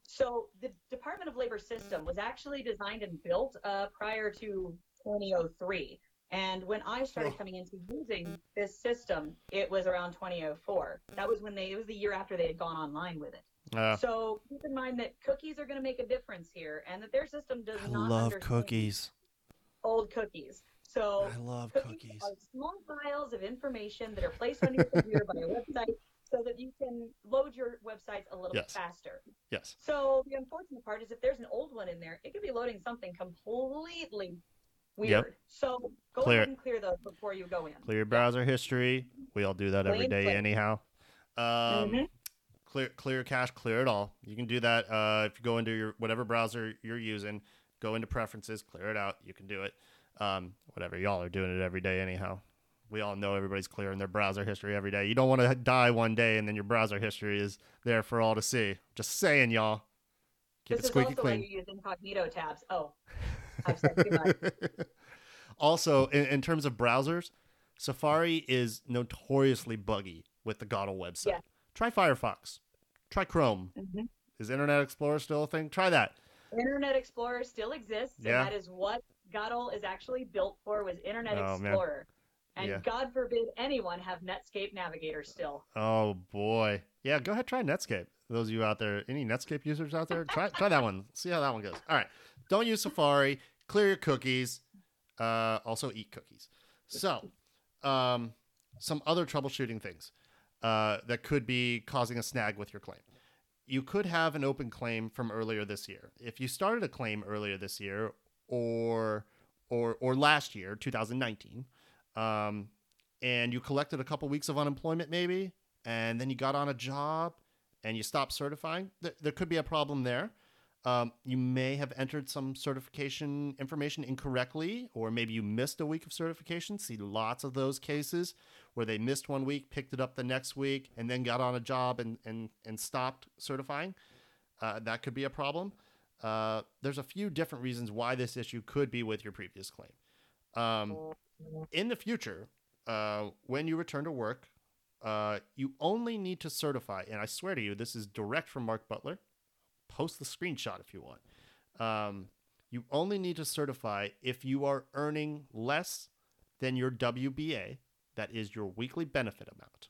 Speaker 2: So the Department of Labor system was actually designed and built uh, prior to 2003. And when I started
Speaker 1: Oh.
Speaker 2: coming into using this system, it was around 2004. That was when they, it was the year after they had gone online with it.
Speaker 1: Uh,
Speaker 2: So keep in mind that cookies are going to make a difference here and that their system does
Speaker 1: I
Speaker 2: not
Speaker 1: love
Speaker 2: understand
Speaker 1: cookies.
Speaker 2: Old cookies. So
Speaker 1: I love
Speaker 2: cookies,
Speaker 1: cookies.
Speaker 2: are small files of information that are placed on your computer by a website so that you can load your websites a little
Speaker 1: Yes.
Speaker 2: bit faster.
Speaker 1: Yes.
Speaker 2: So the unfortunate part is if there's an old one in there, it could be loading something completely weird. So go
Speaker 1: Clear
Speaker 2: ahead and clear those before you go in.
Speaker 1: Clear your browser history. We all do that every day,
Speaker 2: clear.
Speaker 1: anyhow. Um,
Speaker 2: Mhm.
Speaker 1: Clear, clear cache, clear it all. You can do that uh, if you go into your whatever browser you're using. Go into preferences, clear it out. You can do it. Um, whatever y'all are doing it every day, anyhow. We all know everybody's clearing their browser history every day. You don't want to die one day and then your browser history is there for all to see. Just saying, y'all. Keep
Speaker 2: This
Speaker 1: it
Speaker 2: is
Speaker 1: squeaky
Speaker 2: also
Speaker 1: clean.
Speaker 2: why you use incognito tabs. Oh, I've said too much.
Speaker 1: also, in, in terms of browsers, Safari is notoriously buggy with the GADOL website.
Speaker 2: Yeah.
Speaker 1: Try Firefox. Try Chrome.
Speaker 2: Mhm.
Speaker 1: Is Internet Explorer still a thing? Try that.
Speaker 2: Internet Explorer still exists,
Speaker 1: Yeah.
Speaker 2: and that is what GADOL is actually built for was Internet
Speaker 1: Oh, man.
Speaker 2: Explorer. And
Speaker 1: Yeah.
Speaker 2: God forbid anyone have Netscape Navigator still.
Speaker 1: Oh boy. Yeah, go ahead try Netscape. Those of you out there, any Netscape users out there, try try that one. See how that one goes. All right. Don't use Safari. Clear your cookies. Uh, also eat cookies. So, um, some other troubleshooting things uh, that could be causing a snag with your claim. You could have an open claim from earlier this year. If you started a claim earlier this year or or or last year, 2019, um, and you collected a couple weeks of unemployment maybe, and then you got on a job and you stopped certifying, th- there could be a problem there. Um, you may have entered some certification information incorrectly, or maybe you missed a week of certification. See lots of those cases where they missed one week, picked it up the next week, and then got on a job and, and, and stopped certifying. Uh, that could be a problem. Uh, there's a few different reasons why this issue could be with your previous claim. Um, in the future, uh, when you return to work, uh, you only need to certify, and I swear to you, this is direct from Mark Butler. Post the screenshot if you want. Um, you only need to certify if you are earning less than your WBA, that is your weekly benefit amount.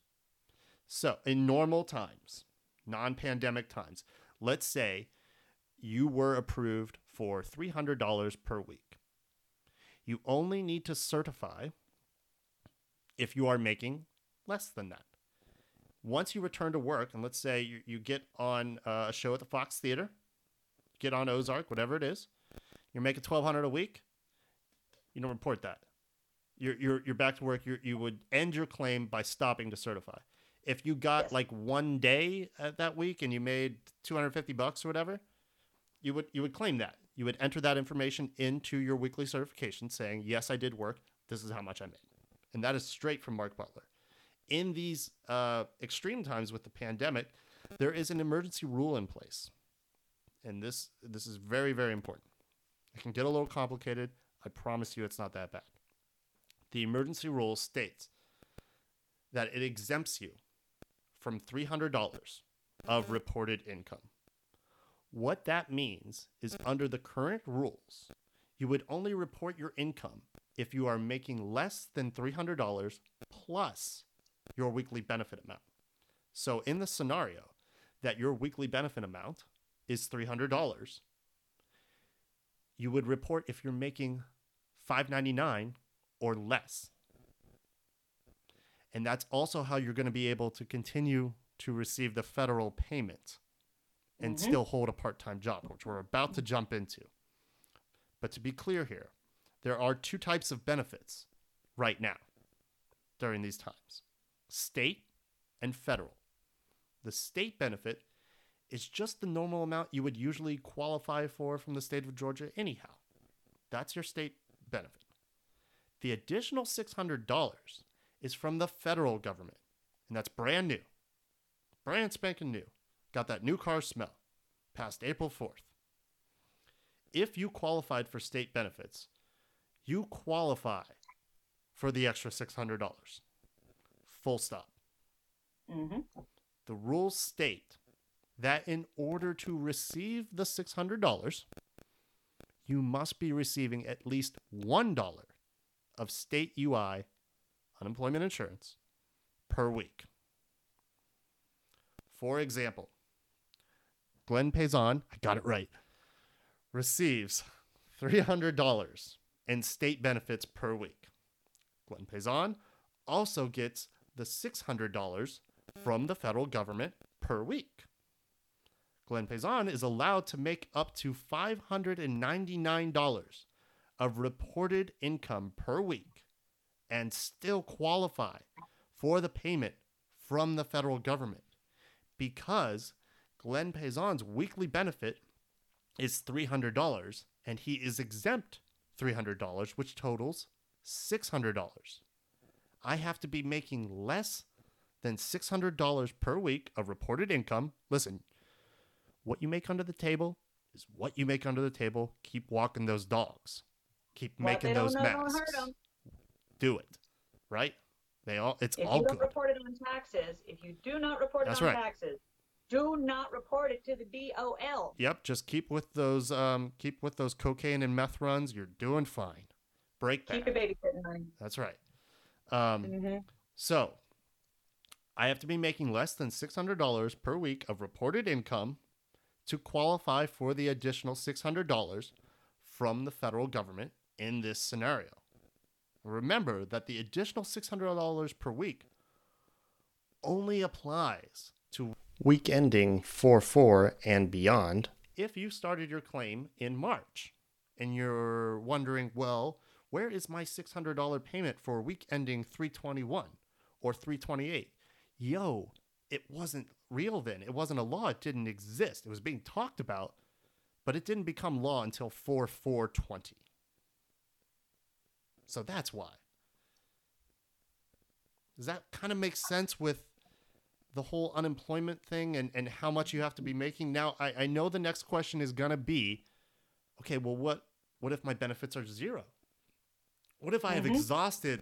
Speaker 1: So, in normal times, non pandemic times, let's say you were approved for $300 per week. You only need to certify if you are making less than that. Once you return to work, and let's say you, you get on uh, a show at the Fox Theater, get on Ozark, whatever it is, you're making 1200 a week, you don't report that. You're, you're, you're back to work. You're, you would end your claim by stopping to certify. If you got
Speaker 2: Yes.
Speaker 1: like one day at that week and you made 250 bucks or whatever, you would you would claim that. You would enter that information into your weekly certification saying, "Yes, I did work. This is how much I made." And that is straight from Mark Butler. In these uh, extreme times with the pandemic, there is an emergency rule in place. And this this is very very important. It can get a little complicated. I promise you it's not that bad. The emergency rule states that it exempts you from $300 of reported income. What that means is under the current rules, you would only report your income if you are making less than $300 plus your weekly benefit amount. So in the scenario that your weekly benefit amount is $300, you would report if you're making 599 or less. And that's also how you're going to be able to continue to receive the federal payment and
Speaker 2: Mhm.
Speaker 1: still hold a part-time job, which we're about to jump into. But to be clear here, there are two types of benefits right now during these times. State and federal. The state benefit is just the normal amount you would usually qualify for from the state of Georgia anyhow. That's your state benefit. The additional $600 is from the federal government, and that's brand new. Brand spanking new. Got that new car smell. Past April 4th. If you qualified for state benefits, you qualify for the extra $600. Full stop.
Speaker 2: hmm
Speaker 1: The rules state that in order to receive the $600, you must be receiving at least $1 of state UI unemployment insurance per week. For example, Glenn Payson, I got it right, receives $300 in state benefits per week. Glenn Payson also gets the $600 from the federal government per week. Glenn Payson is allowed to make up to $599 of reported income per week and still qualify for the payment from the federal government because Glenn Payson's weekly benefit is $300 and he is exempt $300, which totals $600. I have to be making less than $600 per week of reported income. Listen, what you make under the table is what you make under the table. Keep walking those dogs. Keep
Speaker 2: What
Speaker 1: making those
Speaker 2: know
Speaker 1: masks. Do it. Right? They all it's
Speaker 2: If
Speaker 1: all
Speaker 2: you don't
Speaker 1: good.
Speaker 2: report it on taxes, if you do not report it on
Speaker 1: right.
Speaker 2: taxes, do not report it to the DOL.
Speaker 1: Yep, just keep with those um keep with those cocaine and meth runs. You're doing fine. Break
Speaker 2: Keep
Speaker 1: that.
Speaker 2: your babysitting money.
Speaker 1: That's right. Um
Speaker 2: hmm
Speaker 1: So, I have to be making less than $600 per week of reported income to qualify for the additional $600 from the federal government in this scenario. Remember that the additional $600 per week only applies to week ending 4 4 and beyond if you started your claim in March and you're wondering, well, where is my $600 payment for week ending 321 or 328? Yo, it wasn't real then. It wasn't a law. It didn't exist. It was being talked about, but it didn't become law until 4 420. So that's why. Does that kind of make sense with the whole unemployment thing and, and how much you have to be making? Now, I, I know the next question is going to be okay, well, what, what if my benefits are zero? What if I have
Speaker 2: Mhm.
Speaker 1: exhausted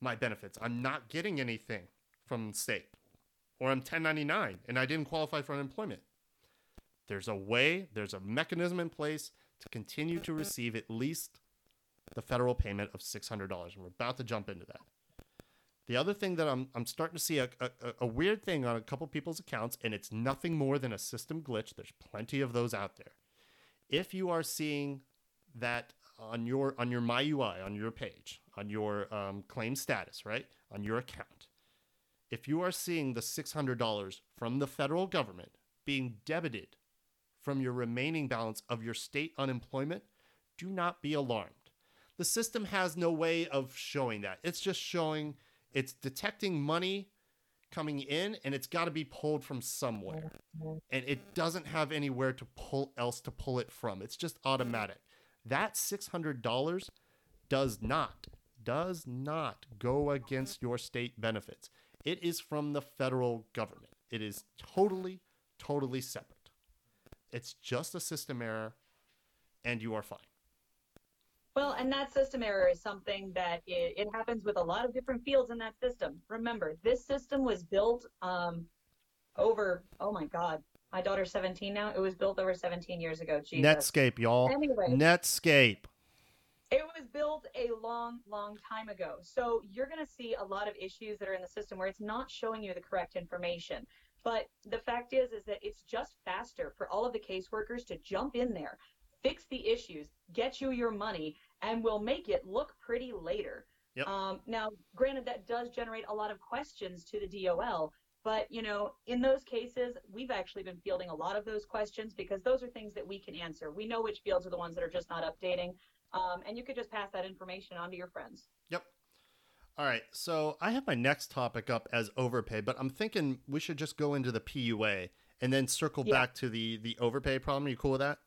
Speaker 1: my benefits? I'm not getting anything from the state, or I'm 1099 and I didn't qualify for unemployment. There's a way, there's a mechanism in place to continue to receive at least the federal payment of $600. And we're about to jump into that. The other thing that I'm, I'm starting to see a, a, a weird thing on a couple people's accounts, and it's nothing more than a system glitch. There's plenty of those out there. If you are seeing that on your on your MyUI on your page on your um, claim status, right on your account, if you are seeing the six hundred dollars from the federal government being debited from your remaining balance of your state unemployment, do not be alarmed. The system has no way of showing that. It's just showing, it's detecting money
Speaker 4: coming in and it's got to be pulled from somewhere. And it doesn't have anywhere to pull else to pull it from. It's just automatic. That $600 does not does not go against your state benefits. It is from the federal government. It is totally totally separate. It's just a system error and you are fine.
Speaker 2: Well, and that system error is something that it, it, happens with a lot of different fields in that system. Remember, this system was built um, over, oh my God, my daughter's 17 now. It was built over 17 years ago. Jesus.
Speaker 4: Netscape, y'all.
Speaker 2: Anyway.
Speaker 4: Netscape.
Speaker 2: It was built a long, long time ago. So you're going to see a lot of issues that are in the system where it's not showing you the correct information. But the fact is, is that it's just faster for all of the caseworkers to jump in there, fix the issues, get you your money, and we'll make it look pretty later.
Speaker 4: Yep.
Speaker 2: Um, now, granted, that does generate a lot of questions to the DOL, but you know, in those cases, we've actually been fielding a lot of those questions because those are things that we can answer. We know which fields are the ones that are just not updating, um, and you could just pass that information on to your friends.
Speaker 4: Yep. All right, so I have my next topic up as overpay, but I'm thinking we should just go into the PUA and then circle yeah. back to the the overpay problem. Are you cool with that?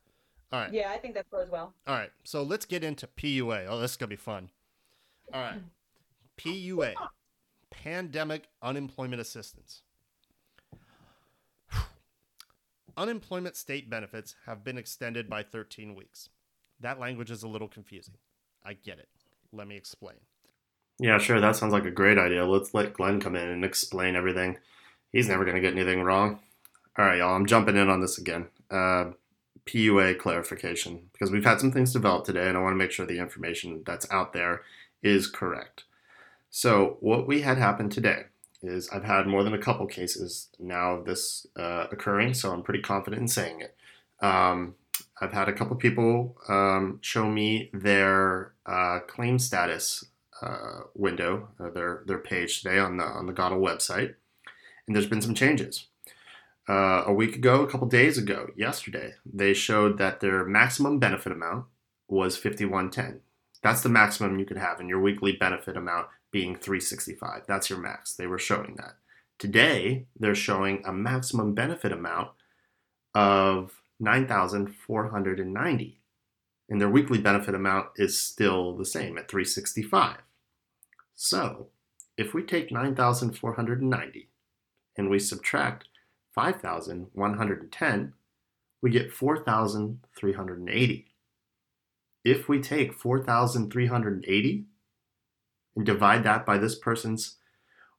Speaker 4: All right.
Speaker 2: Yeah, I think that goes well.
Speaker 4: All right. So let's get into PUA. Oh, this is going to be fun. All right. PUA, Pandemic Unemployment Assistance. Unemployment state benefits have been extended by 13 weeks. That language is a little confusing. I get it. Let me explain.
Speaker 1: Yeah, sure. That sounds like a great idea. Let's let Glenn come in and explain everything. He's never going to get anything wrong. All right, y'all. I'm jumping in on this again. Uh, PUA clarification because we've had some things developed today and I want to make sure the information that's out there is correct. So, what we had happen today is I've had more than a couple cases now of this uh, occurring, so I'm pretty confident in saying it. Um, I've had a couple people um, show me their uh, claim status uh, window, uh, their their page today on the on the GADOL website, and there's been some changes uh, a week ago, a couple days ago, yesterday, they showed that their maximum benefit amount was 5110. That's the maximum you could have in your weekly benefit amount being 365. That's your max. They were showing that. Today, they're showing a maximum benefit amount of 9,490. And their weekly benefit amount is still the same at 365. So, if we take 9,490 and we subtract 5,110, we get 4,380. If we take 4,380 and divide that by this person's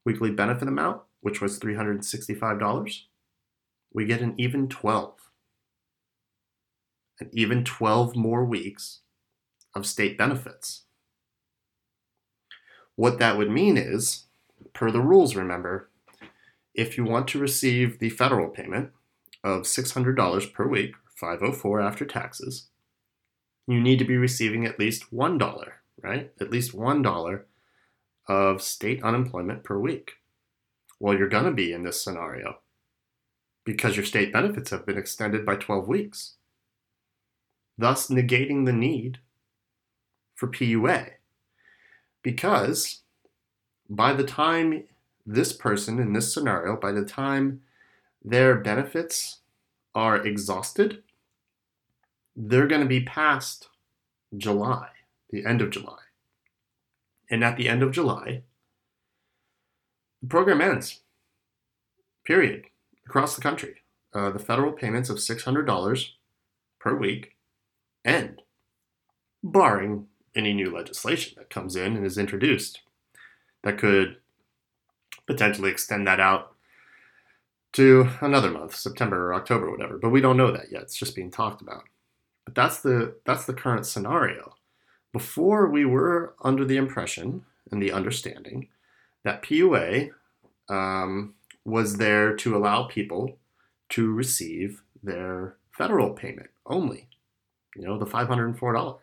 Speaker 1: weekly benefit amount, which was $365, we get an even 12. An even 12 more weeks of state benefits. What that would mean is, per the rules, remember, if you want to receive the federal payment of $600 per week, 504 after taxes, you need to be receiving at least $1, right? At least $1 of state unemployment per week. Well, you're going to be in this scenario because your state benefits have been extended by 12 weeks, thus negating the need for PUA. Because by the time this person in this scenario, by the time their benefits are exhausted, they're going to be past July, the end of July. And at the end of July, the program ends. Period. Across the country. Uh, the federal payments of $600 per week end, barring any new legislation that comes in and is introduced that could potentially extend that out to another month, September or October, or whatever. But we don't know that yet. It's just being talked about. But that's the that's the current scenario. Before we were under the impression and the understanding that PUA um, was there to allow people to receive their federal payment only. You know, the $504,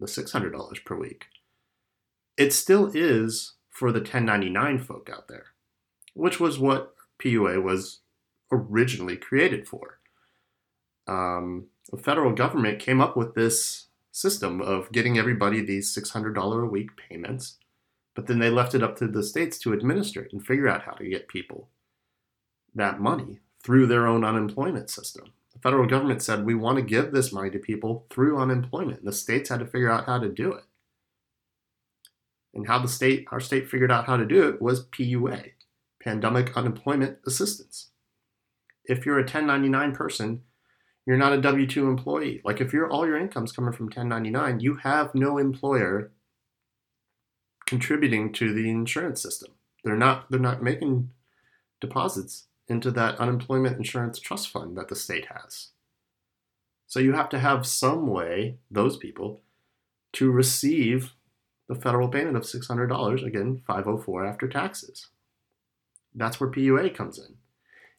Speaker 1: the $600 per week. It still is for the 1099 folk out there, which was what PUA was originally created for. Um, the federal government came up with this system of getting everybody these $600 a week payments But then they left it up to the states to administer it and figure out how to get people that money through their own unemployment system. The federal government said, we want to give this money to people through unemployment. And the states had to figure out how to do it. And how the state, our state figured out how to do it was PUA, Pandemic Unemployment Assistance. If you're a 1099 person, you're not a W 2 employee. Like if you're all your income's coming from 1099, you have no employer contributing to the insurance system. They're not they're not making deposits into that unemployment insurance trust fund that the state has. So you have to have some way, those people, to receive the federal payment of $600, again, 504 after taxes. That's where PUA comes in.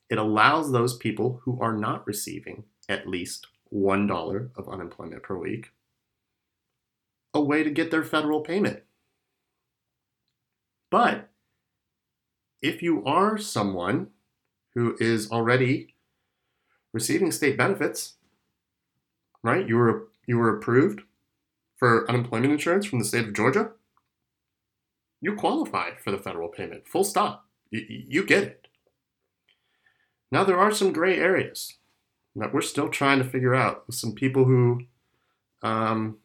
Speaker 1: It allows those people who are not receiving at least $1 of unemployment per week a way to get their federal payment. But if you are someone who is already receiving state benefits, right? You were you were approved for unemployment insurance from the state of Georgia. You qualify for the federal payment. Full stop. You, get it. Now there are some gray areas that we're still trying to figure out. Some people who um,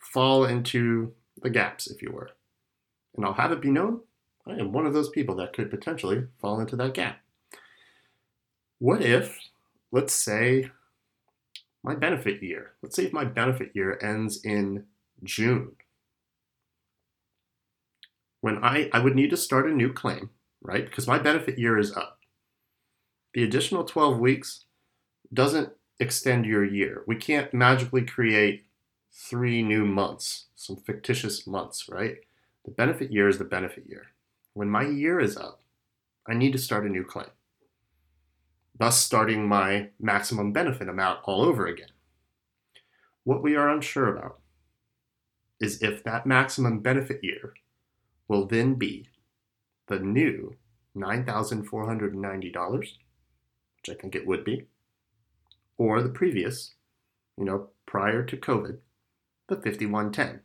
Speaker 1: fall into the gaps, if you were. And I'll have it be known, I am one of those people that could potentially fall into that gap. What if, let's say, my benefit year, let's say if my benefit year ends in June, when I, I would need to start a new claim, right? Because my benefit year is up. The additional 12 weeks doesn't extend your year. We can't magically create three new months, some fictitious months, right? The benefit year is the benefit year. When my year is up, I need to start a new claim thus starting my maximum benefit amount all over again. What we are unsure about is if that maximum benefit year will then be the new $9,490, which I think it would be, or the previous, you know, prior to COVID, the 5110,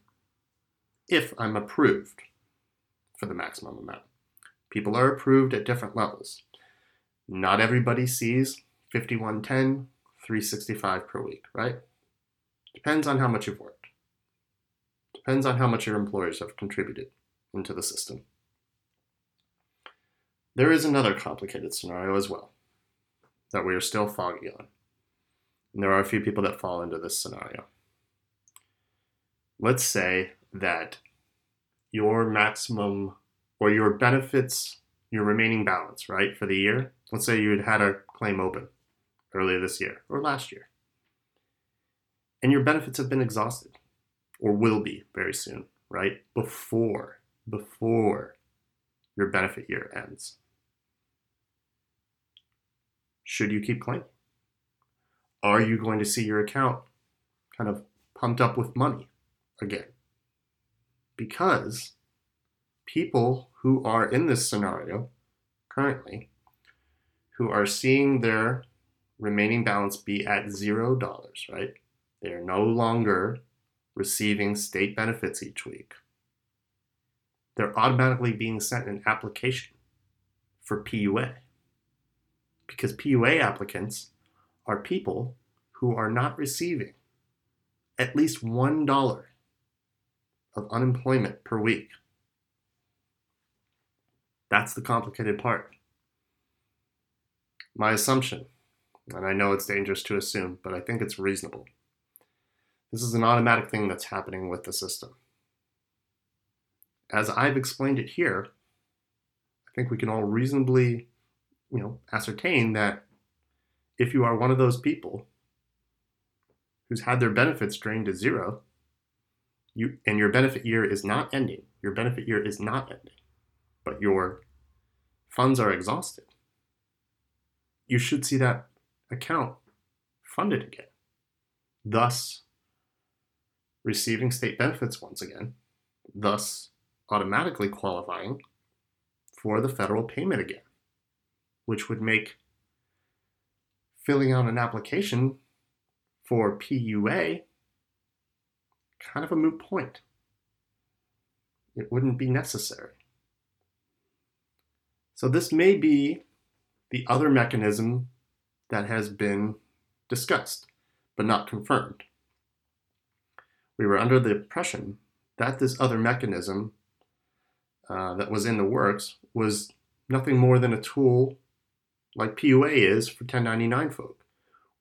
Speaker 1: if I'm approved for the maximum amount. People are approved at different levels. Not everybody sees 5110, 365 per week, right? Depends on how much you've worked. Depends on how much your employers have contributed into the system. There is another complicated scenario as well that we are still foggy on. And there are a few people that fall into this scenario. Let's say that your maximum or your benefits, your remaining balance, right, for the year Let's say you had had a claim open earlier this year or last year, and your benefits have been exhausted or will be very soon, right? Before, before your benefit year ends. Should you keep claiming? Are you going to see your account kind of pumped up with money again? Because people who are in this scenario currently who are seeing their remaining balance be at zero dollars, right? They are no longer receiving state benefits each week. They're automatically being sent an application for PUA because PUA applicants are people who are not receiving at least $1 of unemployment per week. That's the complicated part. My assumption, and I know it's dangerous to assume, but I think it's reasonable. This is an automatic thing that's happening with the system. As I've explained it here, I think we can all reasonably, you know, ascertain that if you are one of those people who's had their benefits drained to zero, you and your benefit year is not ending. Your benefit year is not ending, but your funds are exhausted you should see that account funded again, thus receiving state benefits once again, thus automatically qualifying for the federal payment again, which would make filling out an application for PUA kind of a moot point.
Speaker 3: it wouldn't be necessary. So, this may be the other mechanism that has been discussed, but not confirmed. We were under the impression that this other mechanism uh, that was in the works was nothing more than a tool like PUA is for 1099 folk.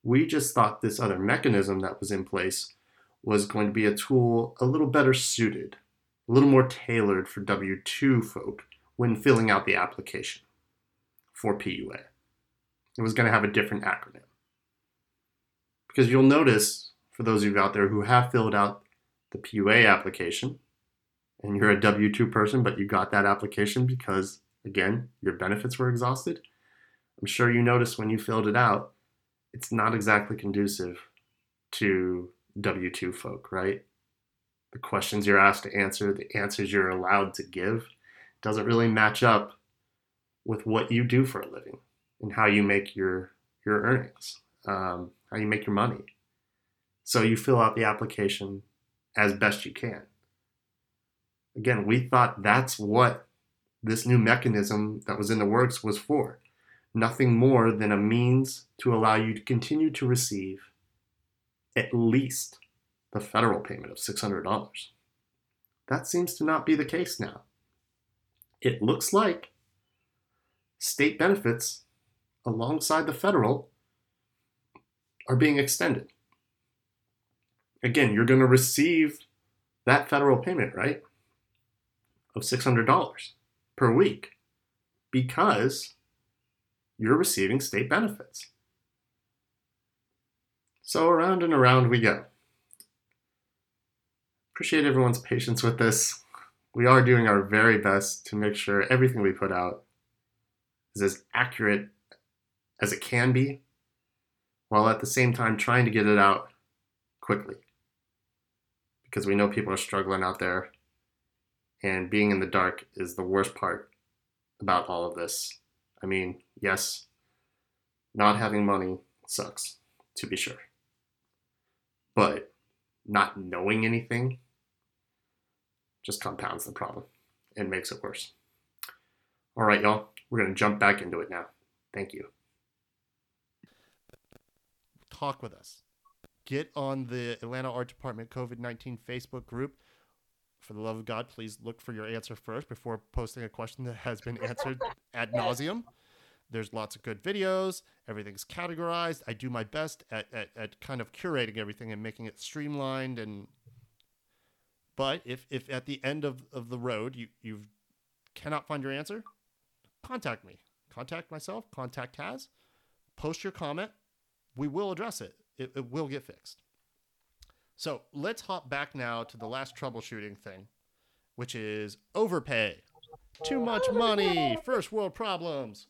Speaker 3: We just thought this other mechanism that was in place was going to be a tool a little better suited, a little more tailored for W 2 folk when filling out the application for PUA. It was going to have a different acronym. Because you'll notice, for those of you out there who have filled out the PUA application, and you're a W 2 person, but you got that application because, again, your benefits were exhausted, I'm sure you noticed when you filled it out, it's not exactly conducive to W 2 folk, right? The questions you're asked to answer, the answers you're allowed to give, doesn't really match up with what you do for a living and how you make your your earnings, um, how you make your money. So you fill out the application as best you can. Again, we thought that's what this new mechanism that was in the works was for. Nothing more than a means to allow you to continue to receive at least the federal payment of $600. That seems to not be the case now. It looks like state benefits alongside the federal are being extended. Again, you're going to receive that federal payment, right? Of $600 per week because you're receiving state benefits. So around and around we go. Appreciate everyone's patience with this. We are doing our very best to make sure everything we put out is as accurate as it can be, while at the same time trying to get it out quickly. Because we know people are struggling out there, and being in the dark is the worst part about all of this. I mean, yes, not having money sucks, to be sure. But not knowing anything just compounds the problem and makes it worse. All right, y'all, we're going to jump back into it now. Thank you.
Speaker 1: Talk with us. Get on the Atlanta Art Department COVID 19 Facebook group. For the love of God, please look for your answer first before posting a question that has been answered ad nauseum. There's lots of good videos. Everything's categorized. I do my best at, at, at kind of curating everything and making it streamlined. And but if, if at the end of, of the road you you cannot find your answer, contact me. Contact myself. Contact Kaz. Post your comment. We will address it. It, it will get fixed. So let's hop back now to the last troubleshooting thing, which is overpay. Too much money. First world problems.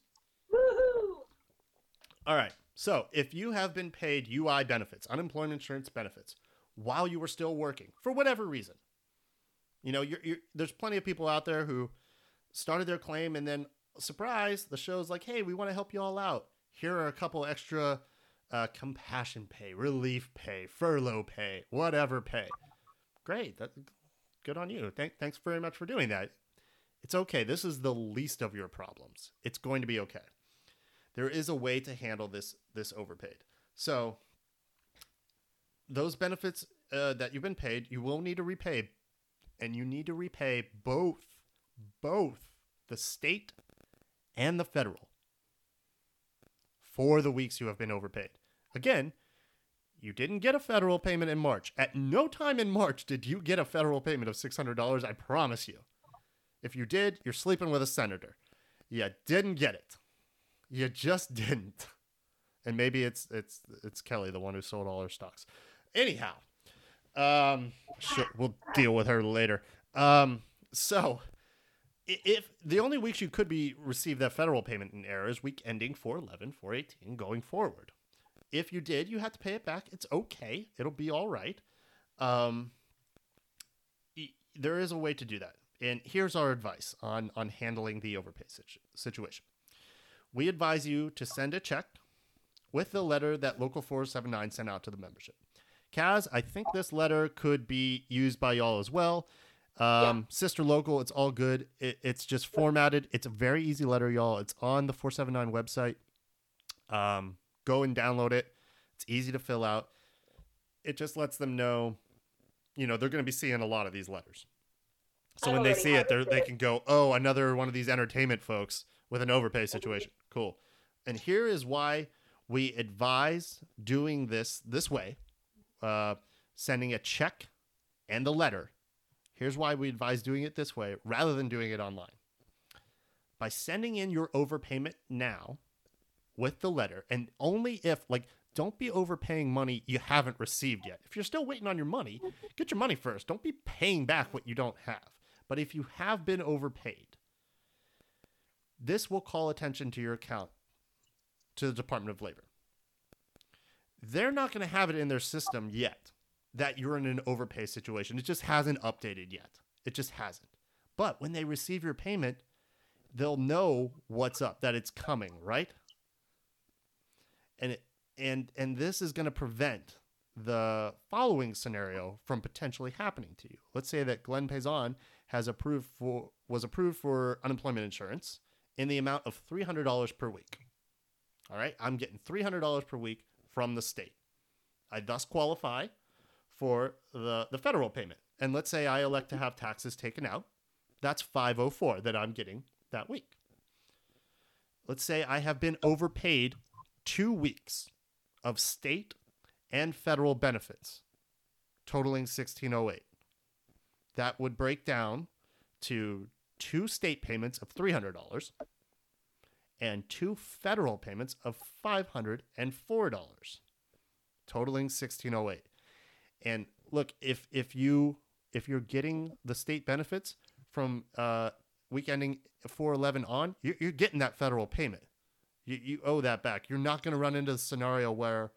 Speaker 2: Woohoo!
Speaker 1: All right. So if you have been paid UI benefits, unemployment insurance benefits, while you were still working for whatever reason, you know, you're, you're, there's plenty of people out there who started their claim and then, surprise, the show's like, hey, we want to help you all out. Here are a couple extra uh, compassion pay, relief pay, furlough pay, whatever pay. Great. That, good on you. Thank, thanks very much for doing that. It's okay. This is the least of your problems. It's going to be okay. There is a way to handle this this overpaid. So those benefits uh, that you've been paid, you will need to repay, and you need to repay both both the state and the federal for the weeks you have been overpaid. Again, you didn't get a federal payment in March. At no time in March did you get a federal payment of $600, I promise you. If you did, you're sleeping with a senator. You didn't get it. You just didn't. And maybe it's it's it's Kelly, the one who sold all her stocks. Anyhow, um, sure, we'll deal with her later. Um, so if the only weeks you could be receive that federal payment in error is week ending 411 418 going forward. If you did you have to pay it back. It's okay. It'll be all right. Um, there is a way to do that. And here's our advice on on handling the overpay situ- situation. We advise you to send a check with the letter that local 479 sent out to the membership. Kaz i think this letter could be used by y'all as well Um, Sister local, it's all good. It, it's just formatted. It's a very easy letter, y'all. It's on the 479 website. Um, go and download it. It's easy to fill out. It just lets them know, you know, they're going to be seeing a lot of these letters. So
Speaker 2: I
Speaker 1: when they see it, they're, they can go, oh, another one of these entertainment folks with an overpay situation. Cool. And here is why we advise doing this this way uh, sending a check and the letter. Here's why we advise doing it this way rather than doing it online. By sending in your overpayment now with the letter, and only if, like, don't be overpaying money you haven't received yet. If you're still waiting on your money, get your money first. Don't be paying back what you don't have. But if you have been overpaid, this will call attention to your account to the Department of Labor. They're not going to have it in their system yet that you're in an overpay situation. It just hasn't updated yet. It just hasn't. But when they receive your payment, they'll know what's up, that it's coming, right? And it, and and this is going to prevent the following scenario from potentially happening to you. Let's say that Glenn Payson has approved for was approved for unemployment insurance in the amount of $300 per week. All right, I'm getting $300 per week from the state. I thus qualify for the, the federal payment. And let's say I elect to have taxes taken out. That's 504 that I'm getting that week. Let's say I have been overpaid two weeks of state and federal benefits, totaling 1608. That would break down to two state payments of $300 and two federal payments of $504, totaling 1608. And look, if if you if you're getting the state benefits from uh, week ending 411 on, you're, you're getting that federal payment. You, you owe that back. You're not going to run into the scenario where,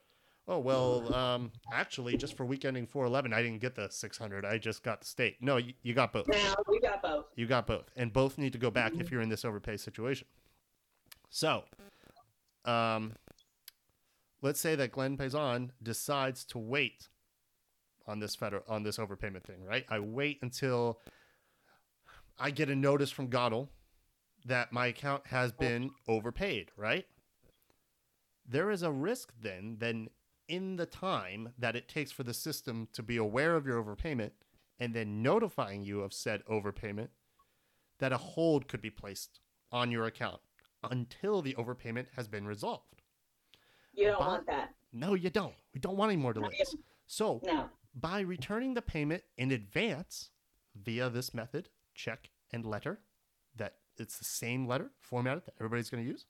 Speaker 1: oh well, um, actually, just for week ending 411, I didn't get the 600. I just got the state. No, you, you got both.
Speaker 2: Now we got both.
Speaker 1: You got both, and both need to go back if you're in this overpay situation. So, um, let's say that Glenn Payson decides to wait on this federal on this overpayment thing, right? I wait until I get a notice from GADOL that my account has been overpaid, right? There is a risk then, then in the time that it takes for the system to be aware of your overpayment and then notifying you of said overpayment, that a hold could be placed on your account until the overpayment has been resolved.
Speaker 2: You don't
Speaker 1: But-
Speaker 2: want that.
Speaker 1: No, you don't. We don't want any more delays. So,
Speaker 2: No.
Speaker 1: By returning the payment in advance via this method, check and letter, that it's the same letter formatted that everybody's going to use,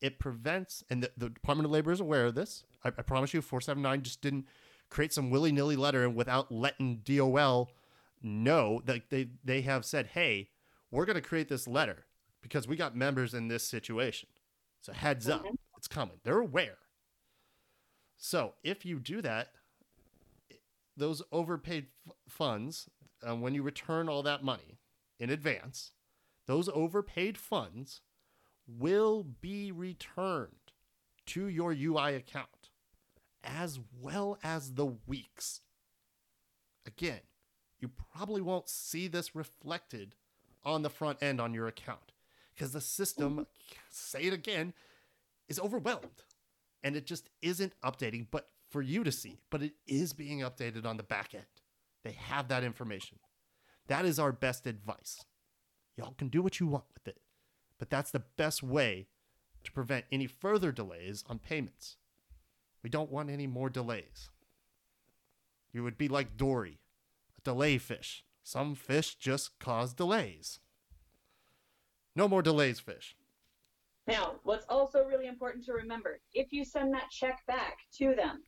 Speaker 1: it prevents, and the, the Department of Labor is aware of this. I, I promise you, 479 just didn't create some willy nilly letter without letting DOL know that they, they have said, hey, we're going to create this letter because we got members in this situation. So, heads up, mm-hmm. it's coming. They're aware. So, if you do that, those overpaid f- funds, uh, when you return all that money in advance, those overpaid funds will be returned to your UI account as well as the weeks. Again, you probably won't see this reflected on the front end on your account because the system, say it again, is overwhelmed and it just isn't updating but for you to see but it is being updated on the back end. They have that information. That is our best advice. Y'all can do what you want with it but that's the best way to prevent any further delays on payments. We don't want any more delays. You would be like dory a delay fish. Some fish just cause delays. No more delays fish.
Speaker 2: Now, what's also really important to remember, if you send that check back to them,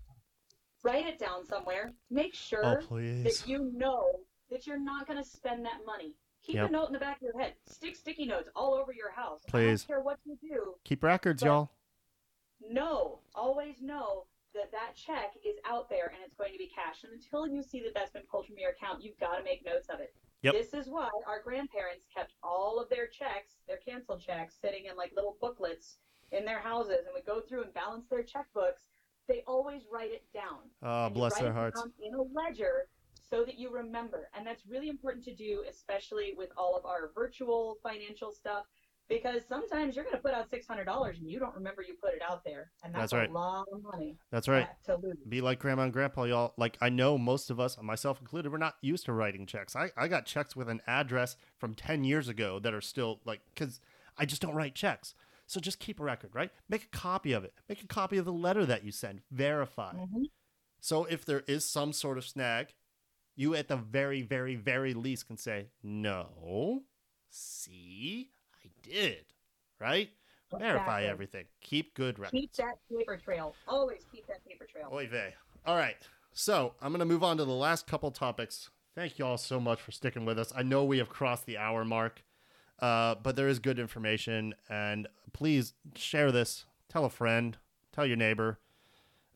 Speaker 2: write it down somewhere. Make sure
Speaker 1: oh
Speaker 2: that you know that you're not going to spend that money. Keep
Speaker 1: Yep.
Speaker 2: a note in the back of your head. Stick sticky notes all over your house. I
Speaker 1: Please.
Speaker 2: don't care what you do.
Speaker 1: keep records y'all
Speaker 2: Know, always know that that check is out there and it's going to be cashed. And until you see that that's been pulled from your account, you've got to make notes of it.
Speaker 1: Yep.
Speaker 2: This is why our grandparents kept all of their checks, their canceled checks, sitting in like little booklets in their houses and would go through and balance their checkbooks. They always write it down.
Speaker 1: oh bless their hearts
Speaker 2: in a ledger so that you remember. And that's really important to do, especially with all of our virtual financial stuff, because sometimes you're going to put out $600 and you don't remember you put it out there. And that's,
Speaker 1: That's right.
Speaker 2: a lot of money
Speaker 1: That's right.
Speaker 2: to lose.
Speaker 1: Be like grandma and grandpa, y'all. Like I know most of us, myself included, we're not used to writing checks. I, I got checks with an address from 10 years ago that are still like, because I just don't write checks. So just keep a record, right? Make a copy of it. Make a copy of the letter that you send. Verify.
Speaker 2: Mhm.
Speaker 1: So if there is some sort of snag, you at the very, very, very least can say, no, see, I did, right? Verify everything. Keep good records.
Speaker 2: Keep that paper trail. Always keep that paper trail.
Speaker 1: Oy vey. All right. So I'm going to move on to the last couple topics. Thank you all so much for sticking with us. I know we have crossed the hour mark, uh, but there is good information. And please share this. Tell a friend. Tell your neighbor.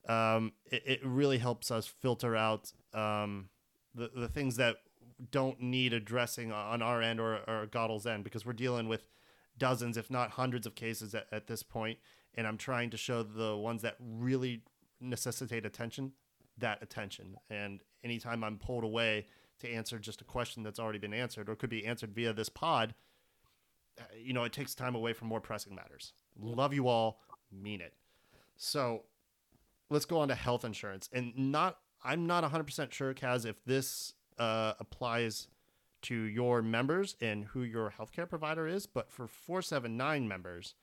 Speaker 1: Um, it, it really helps us filter out um, the, the things that don't need addressing on our end or, or GADOL's end because we're dealing with dozens, if not hundreds of cases at, at this point, And I'm trying to show the ones that really necessitate attention that attention. And anytime I'm pulled away to answer just a question that's already been answered or could be answered via this pod, you know, it takes time away from more pressing matters. Love you all, mean it. So let's go on to health insurance. And not, I'm not 100% sure, Kaz, if this uh, applies to your members and who your healthcare provider is, but for 479 members,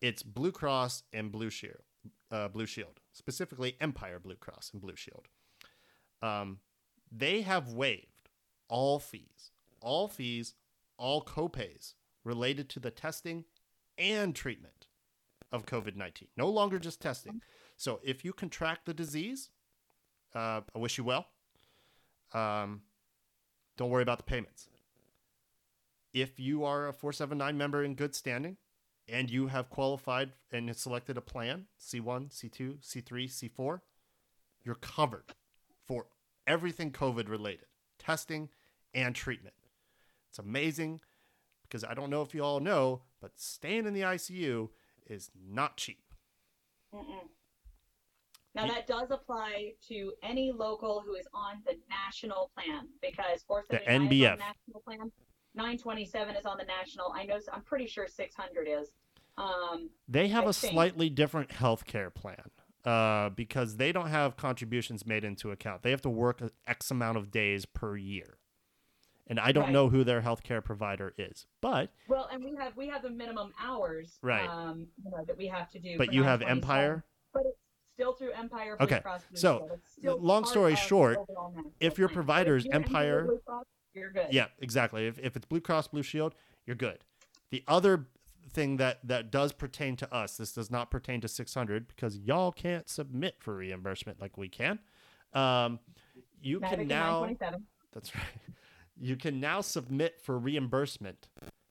Speaker 1: it's Blue Cross and Blue Shield, uh, Blue Shield, specifically Empire Blue Cross and Blue Shield. Um, they have waived all fees, all fees, all copays related to the testing and treatment of COVID 19. No longer just testing. So if you contract the disease, uh, I wish you well. Um, don't worry about the payments. If you are a 479 member in good standing and you have qualified and selected a plan, C1, C2, C3, C4, you're covered for everything COVID related, testing and treatment. It's amazing because I don't know if you all know, but staying in the ICU is not cheap.
Speaker 2: Mm-mm. Now
Speaker 1: The-
Speaker 2: that does apply to any local who is on the national plan because 479 is on
Speaker 1: NBF.
Speaker 2: the national plan, 927 is on the national. I know I'm pretty sure 600 is. Um,
Speaker 1: They have
Speaker 2: I
Speaker 1: a
Speaker 2: think.
Speaker 1: slightly different healthcare plan uh, because they don't have contributions made into account. They have to work X amount of days per year. And I don't
Speaker 2: Right.
Speaker 1: know who their healthcare provider is, but
Speaker 2: well, and we have we have the minimum hours,
Speaker 1: Right.
Speaker 2: Um, you know, that we have to do.
Speaker 1: but you have Empire.
Speaker 2: but it's still through Empire. Blue
Speaker 1: Okay,
Speaker 2: Cross
Speaker 1: so, long story short, if your. Provider is
Speaker 2: Empire Cross, you're good.
Speaker 1: Yeah, exactly. If, if it's Blue Cross Blue Shield, you're good. The other thing that that does pertain to us, this does not pertain to 600 because y'all can't submit for reimbursement like we can. Um, you can now. That's right. You can now submit for reimbursement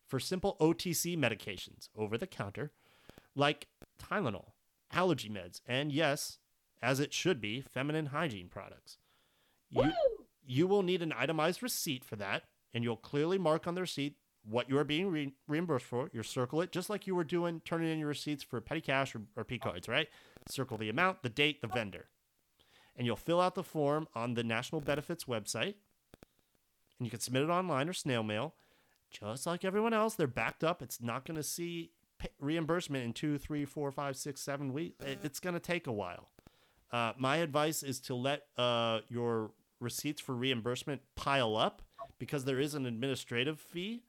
Speaker 1: for simple OTC medications over the counter, like Tylenol, allergy meds, and yes, as it should be, feminine hygiene products. You, you will need an itemized receipt for that, and you'll clearly mark on the receipt what you are being re- reimbursed for. You'll circle it just like you were doing, turning in your receipts for petty cash or, or P cards, right? Circle the amount, the date, the vendor. And you'll fill out the form on the National Benefits website, and you can submit it online or snail mail. Just like everyone else, they're backed up. It's not going to see reimbursement in two, three, four, five, six, seven weeks. It's going to take a while. Uh, my advice is to let uh, your receipts for reimbursement pile up because there is an administrative fee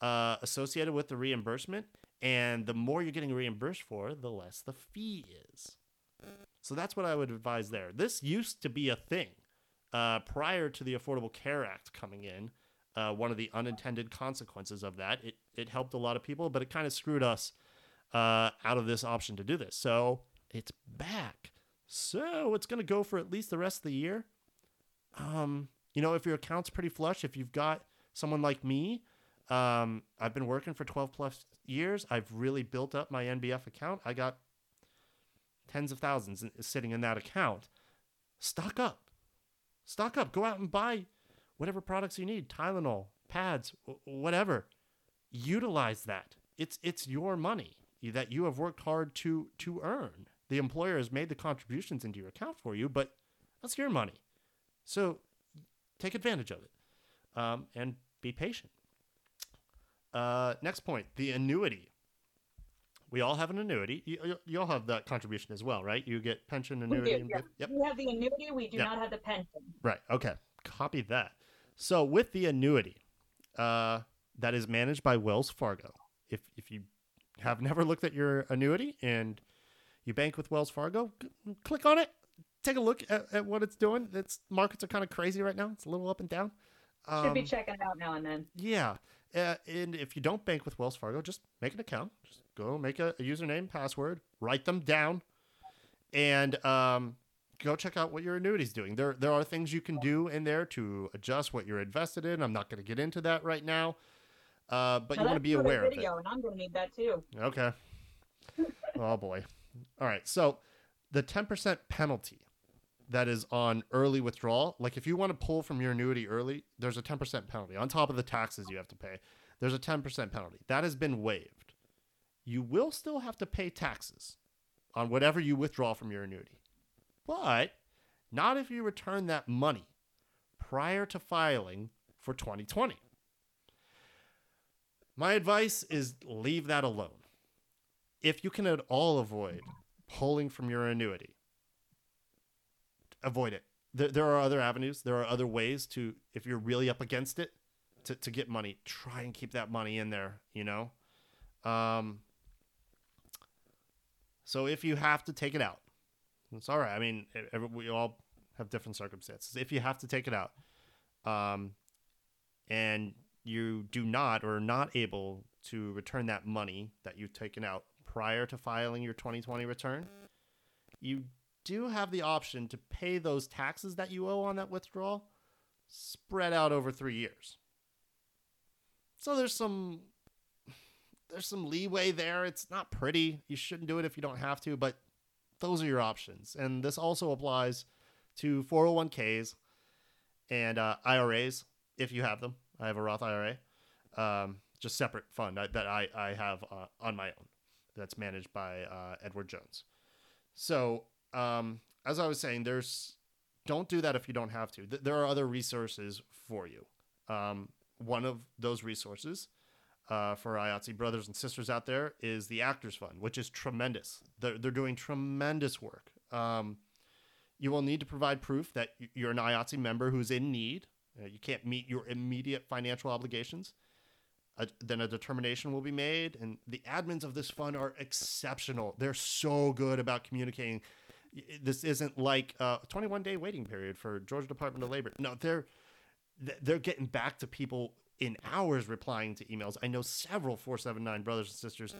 Speaker 1: uh, associated with the reimbursement. And the more you're getting reimbursed for, the less the fee is. So that's what I would advise there. This used to be a thing uh, prior to the Affordable Care Act coming in. Uh, one of the unintended consequences of that, it, it helped a lot of people, but it kind of screwed us uh, out of this option to do this. So it's back. So it's going to go for at least the rest of the year. Um, you know, if your account's pretty flush, if you've got someone like me, um, I've been working for 12 plus years. I've really built up my NBF account. I got tens of thousands sitting in that account. Stock up. Stock up. Go out and buy whatever products you need Tylenol, pads, whatever. Utilize that. It's, it's your money that you have worked hard to, to earn. The employer has made the contributions into your account for you, but that's your money. So take advantage of it um, and be patient. Uh, next point the annuity. We all have an annuity. You, you, all have that contribution as well, right? You get pension, annuity.
Speaker 2: We do,
Speaker 1: and-
Speaker 2: yeah.
Speaker 1: Yep.
Speaker 2: We have the annuity. We do
Speaker 1: Yep.
Speaker 2: not have the pension.
Speaker 1: Right. Okay. Copy that. So with the annuity, uh, that is managed by Wells Fargo. If if you have never looked at your annuity and you bank with Wells Fargo, click on it. Take a look at, at what it's doing. Its markets are kind of crazy right now. It's a little up and down.
Speaker 2: Should be
Speaker 1: Um,
Speaker 2: checking it out now and then.
Speaker 1: yeah. Uh, and if you don't bank with Wells Fargo, just make an account. Just go make a, a username, password, write them down, and um, go check out what your annuity's doing. There, there are things you can do in there to adjust what you're invested in. I'm not going to get into that right now, uh, but
Speaker 2: Now
Speaker 1: you want to be aware of it.
Speaker 2: and I'm going to need that too.
Speaker 1: Okay. oh boy. All right. So the 10% penalty that is on early withdrawal, like if you want to pull from your annuity early, there's a 10% penalty on top of the taxes you have to pay. There's a 10% penalty. That has been waived. You will still have to pay taxes on whatever you withdraw from your annuity. But not if you return that money prior to filing for 2020. My advice is leave that alone. If you can at all avoid pulling from your annuity, avoid it. There, there are other avenues. There are other ways to, if you're really up against it, to, to get money. Try and keep that money in there, you know? Um, so if you have to take it out, it's all right. I mean, we all have different circumstances. If you have to take it out, um, and you do not or are not able to return that money that you've taken out prior to filing your 2020 return, you do have the option to pay those taxes that you owe on that withdrawal spread out over three years. So there's some there's some leeway there. It's not pretty. You shouldn't do it if you don't have to, but those are your options. And this also applies to 401ks and uh, IRAs if you have them. I have a Roth IRA, um, just separate fund that I, I have uh, on my own that's managed by uh, Edward Jones. So um, as I was saying, there's don't do that if you don't have to. Th- there are other resources for you. Um, one of those resources uh, for IATSE brothers and sisters out there is the Actors Fund, which is tremendous. They're, they're doing tremendous work. Um, you will need to provide proof that you're an IATSE member who's in need. Uh, you can't meet your immediate financial obligations. Then a determination will be made, and the admins of this fund are exceptional. They're so good about communicating. This isn't like a 21 day waiting period for Georgia Department of Labor. No, they're they're getting back to people in hours replying to emails. I know several 479 brothers and sisters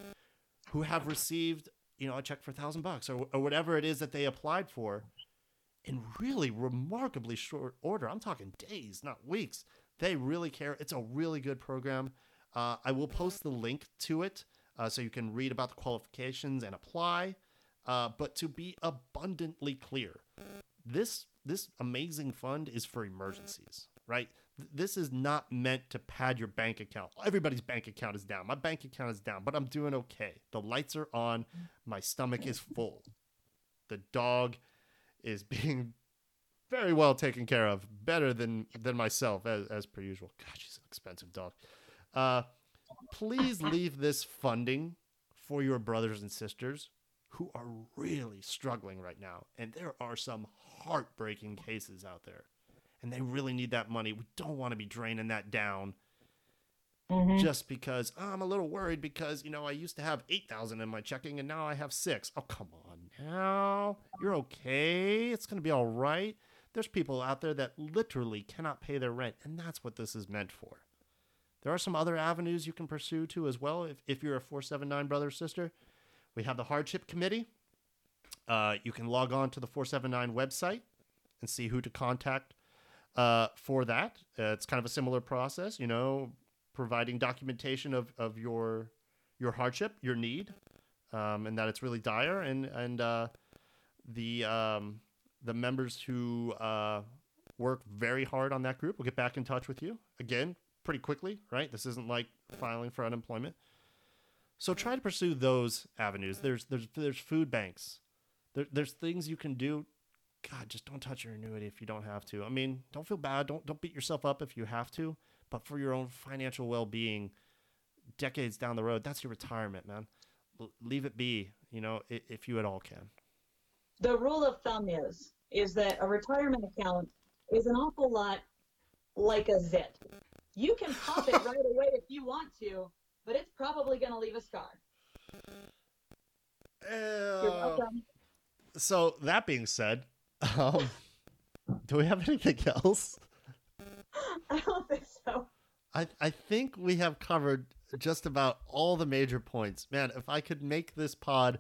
Speaker 1: who have received, you know, a check for a thousand bucks or, or whatever it is that they applied for in really remarkably short order. I'm talking days, not weeks. They really care. It's a really good program. Uh, I will post the link to it uh, so you can read about the qualifications and apply. Uh, but to be abundantly clear, this this amazing fund is for emergencies, right? This is not meant to pad your bank account. Everybody's bank account is down. My bank account is down, but I'm doing okay. The lights are on. My stomach is full. The dog is being very well taken care of, better than than myself as, as per usual. God, she's an expensive dog. Uh, please leave this funding for your brothers and sisters who are really struggling right now, and there are some heartbreaking cases out there, and they really need that money. We don't want to be draining that down
Speaker 2: Mhm.
Speaker 1: just because oh, I'm a little worried because you know I used to have eight thousand in my checking and now I have six. Oh come on now, you're okay. It's gonna be all right. There's people out there that literally cannot pay their rent, and that's what this is meant for. There are some other avenues you can pursue too as well. If if you're a four seven nine brother or sister, we have the hardship committee. Uh, you can log on to the 479 website and see who to contact uh, for that. Uh, it's kind of a similar process, you know, providing documentation of, of your your hardship, your need, um, and that it's really dire, and and uh, the um, the members who uh, work very hard on that group will get back in touch with you again pretty quickly. Right, this isn't like filing for unemployment. So try to pursue those avenues. There's there's there's food banks. There, there's things you can do. God, just don't touch your annuity if you don't have to. I mean, don't feel bad. Don't don't beat yourself up if you have to, but for your own financial well-being, decades down the road, that's your retirement, man. L- leave it be, you know, if, if you at all can.
Speaker 2: The rule of thumb is is that a retirement account is an awful lot like a zit. You can pop it right away if you want to, but it's probably going to leave a scar. You're
Speaker 1: Uh,
Speaker 2: welcome.
Speaker 1: so that being said, um, do we have anything else?
Speaker 2: I don't think so.
Speaker 1: I, I think we have covered just about all the major points. Man, if I could make this pod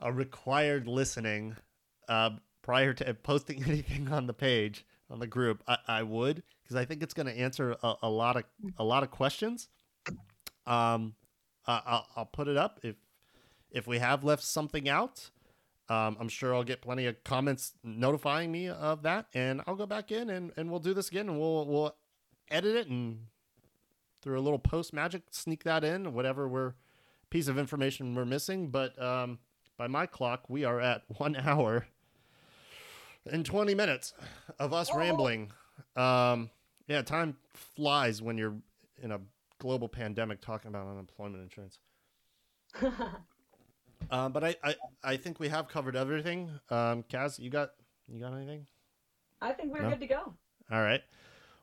Speaker 1: a required listening uh, prior to posting anything on the page on the group, I, I would because I think it's going to answer a, a lot of a lot of questions. Um, I'll, I'll put it up if if we have left something out. Um, I'm sure I'll get plenty of comments notifying me of that, and I'll go back in and, and we'll do this again, and we'll we'll edit it and through a little post magic sneak that in whatever we're piece of information we're missing but um, by my clock we are at one hour and 20 minutes of us
Speaker 2: Oh.
Speaker 1: rambling um, yeah time flies when you're in a global pandemic talking about unemployment insurance um, but I, I i think we have covered everything um, kaz you got you got anything
Speaker 2: I think we're
Speaker 1: No?
Speaker 2: good to go.
Speaker 1: all right.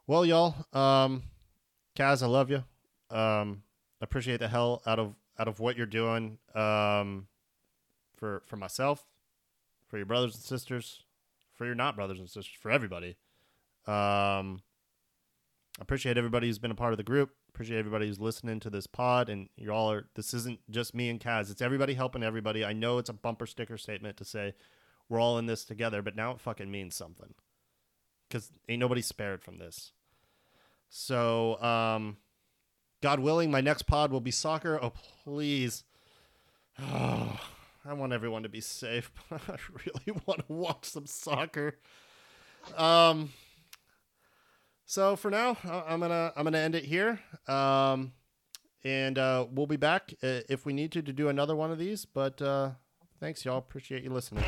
Speaker 1: Well, y'all, um, Kaz, I love you. Um, appreciate the hell out of out of what you're doing. Um, for for myself, for your brothers and sisters, for your not brothers and sisters, for everybody. Um, appreciate everybody who's been a part of the group. Appreciate everybody who's listening to this pod, and you all are. This isn't just me and Kaz. It's everybody helping everybody. I know it's a bumper sticker statement to say we're all in this together, but now it fucking means something because ain't nobody spared from this. So, um, God willing, my next pod will be soccer. Oh, please. Oh, I want everyone to be safe. But I really want to watch some soccer. Um, so for now, I'm gonna I'm gonna end it here. Um, and uh, we'll be back if we need to to do another one of these. But uh, thanks, y'all. Appreciate you listening.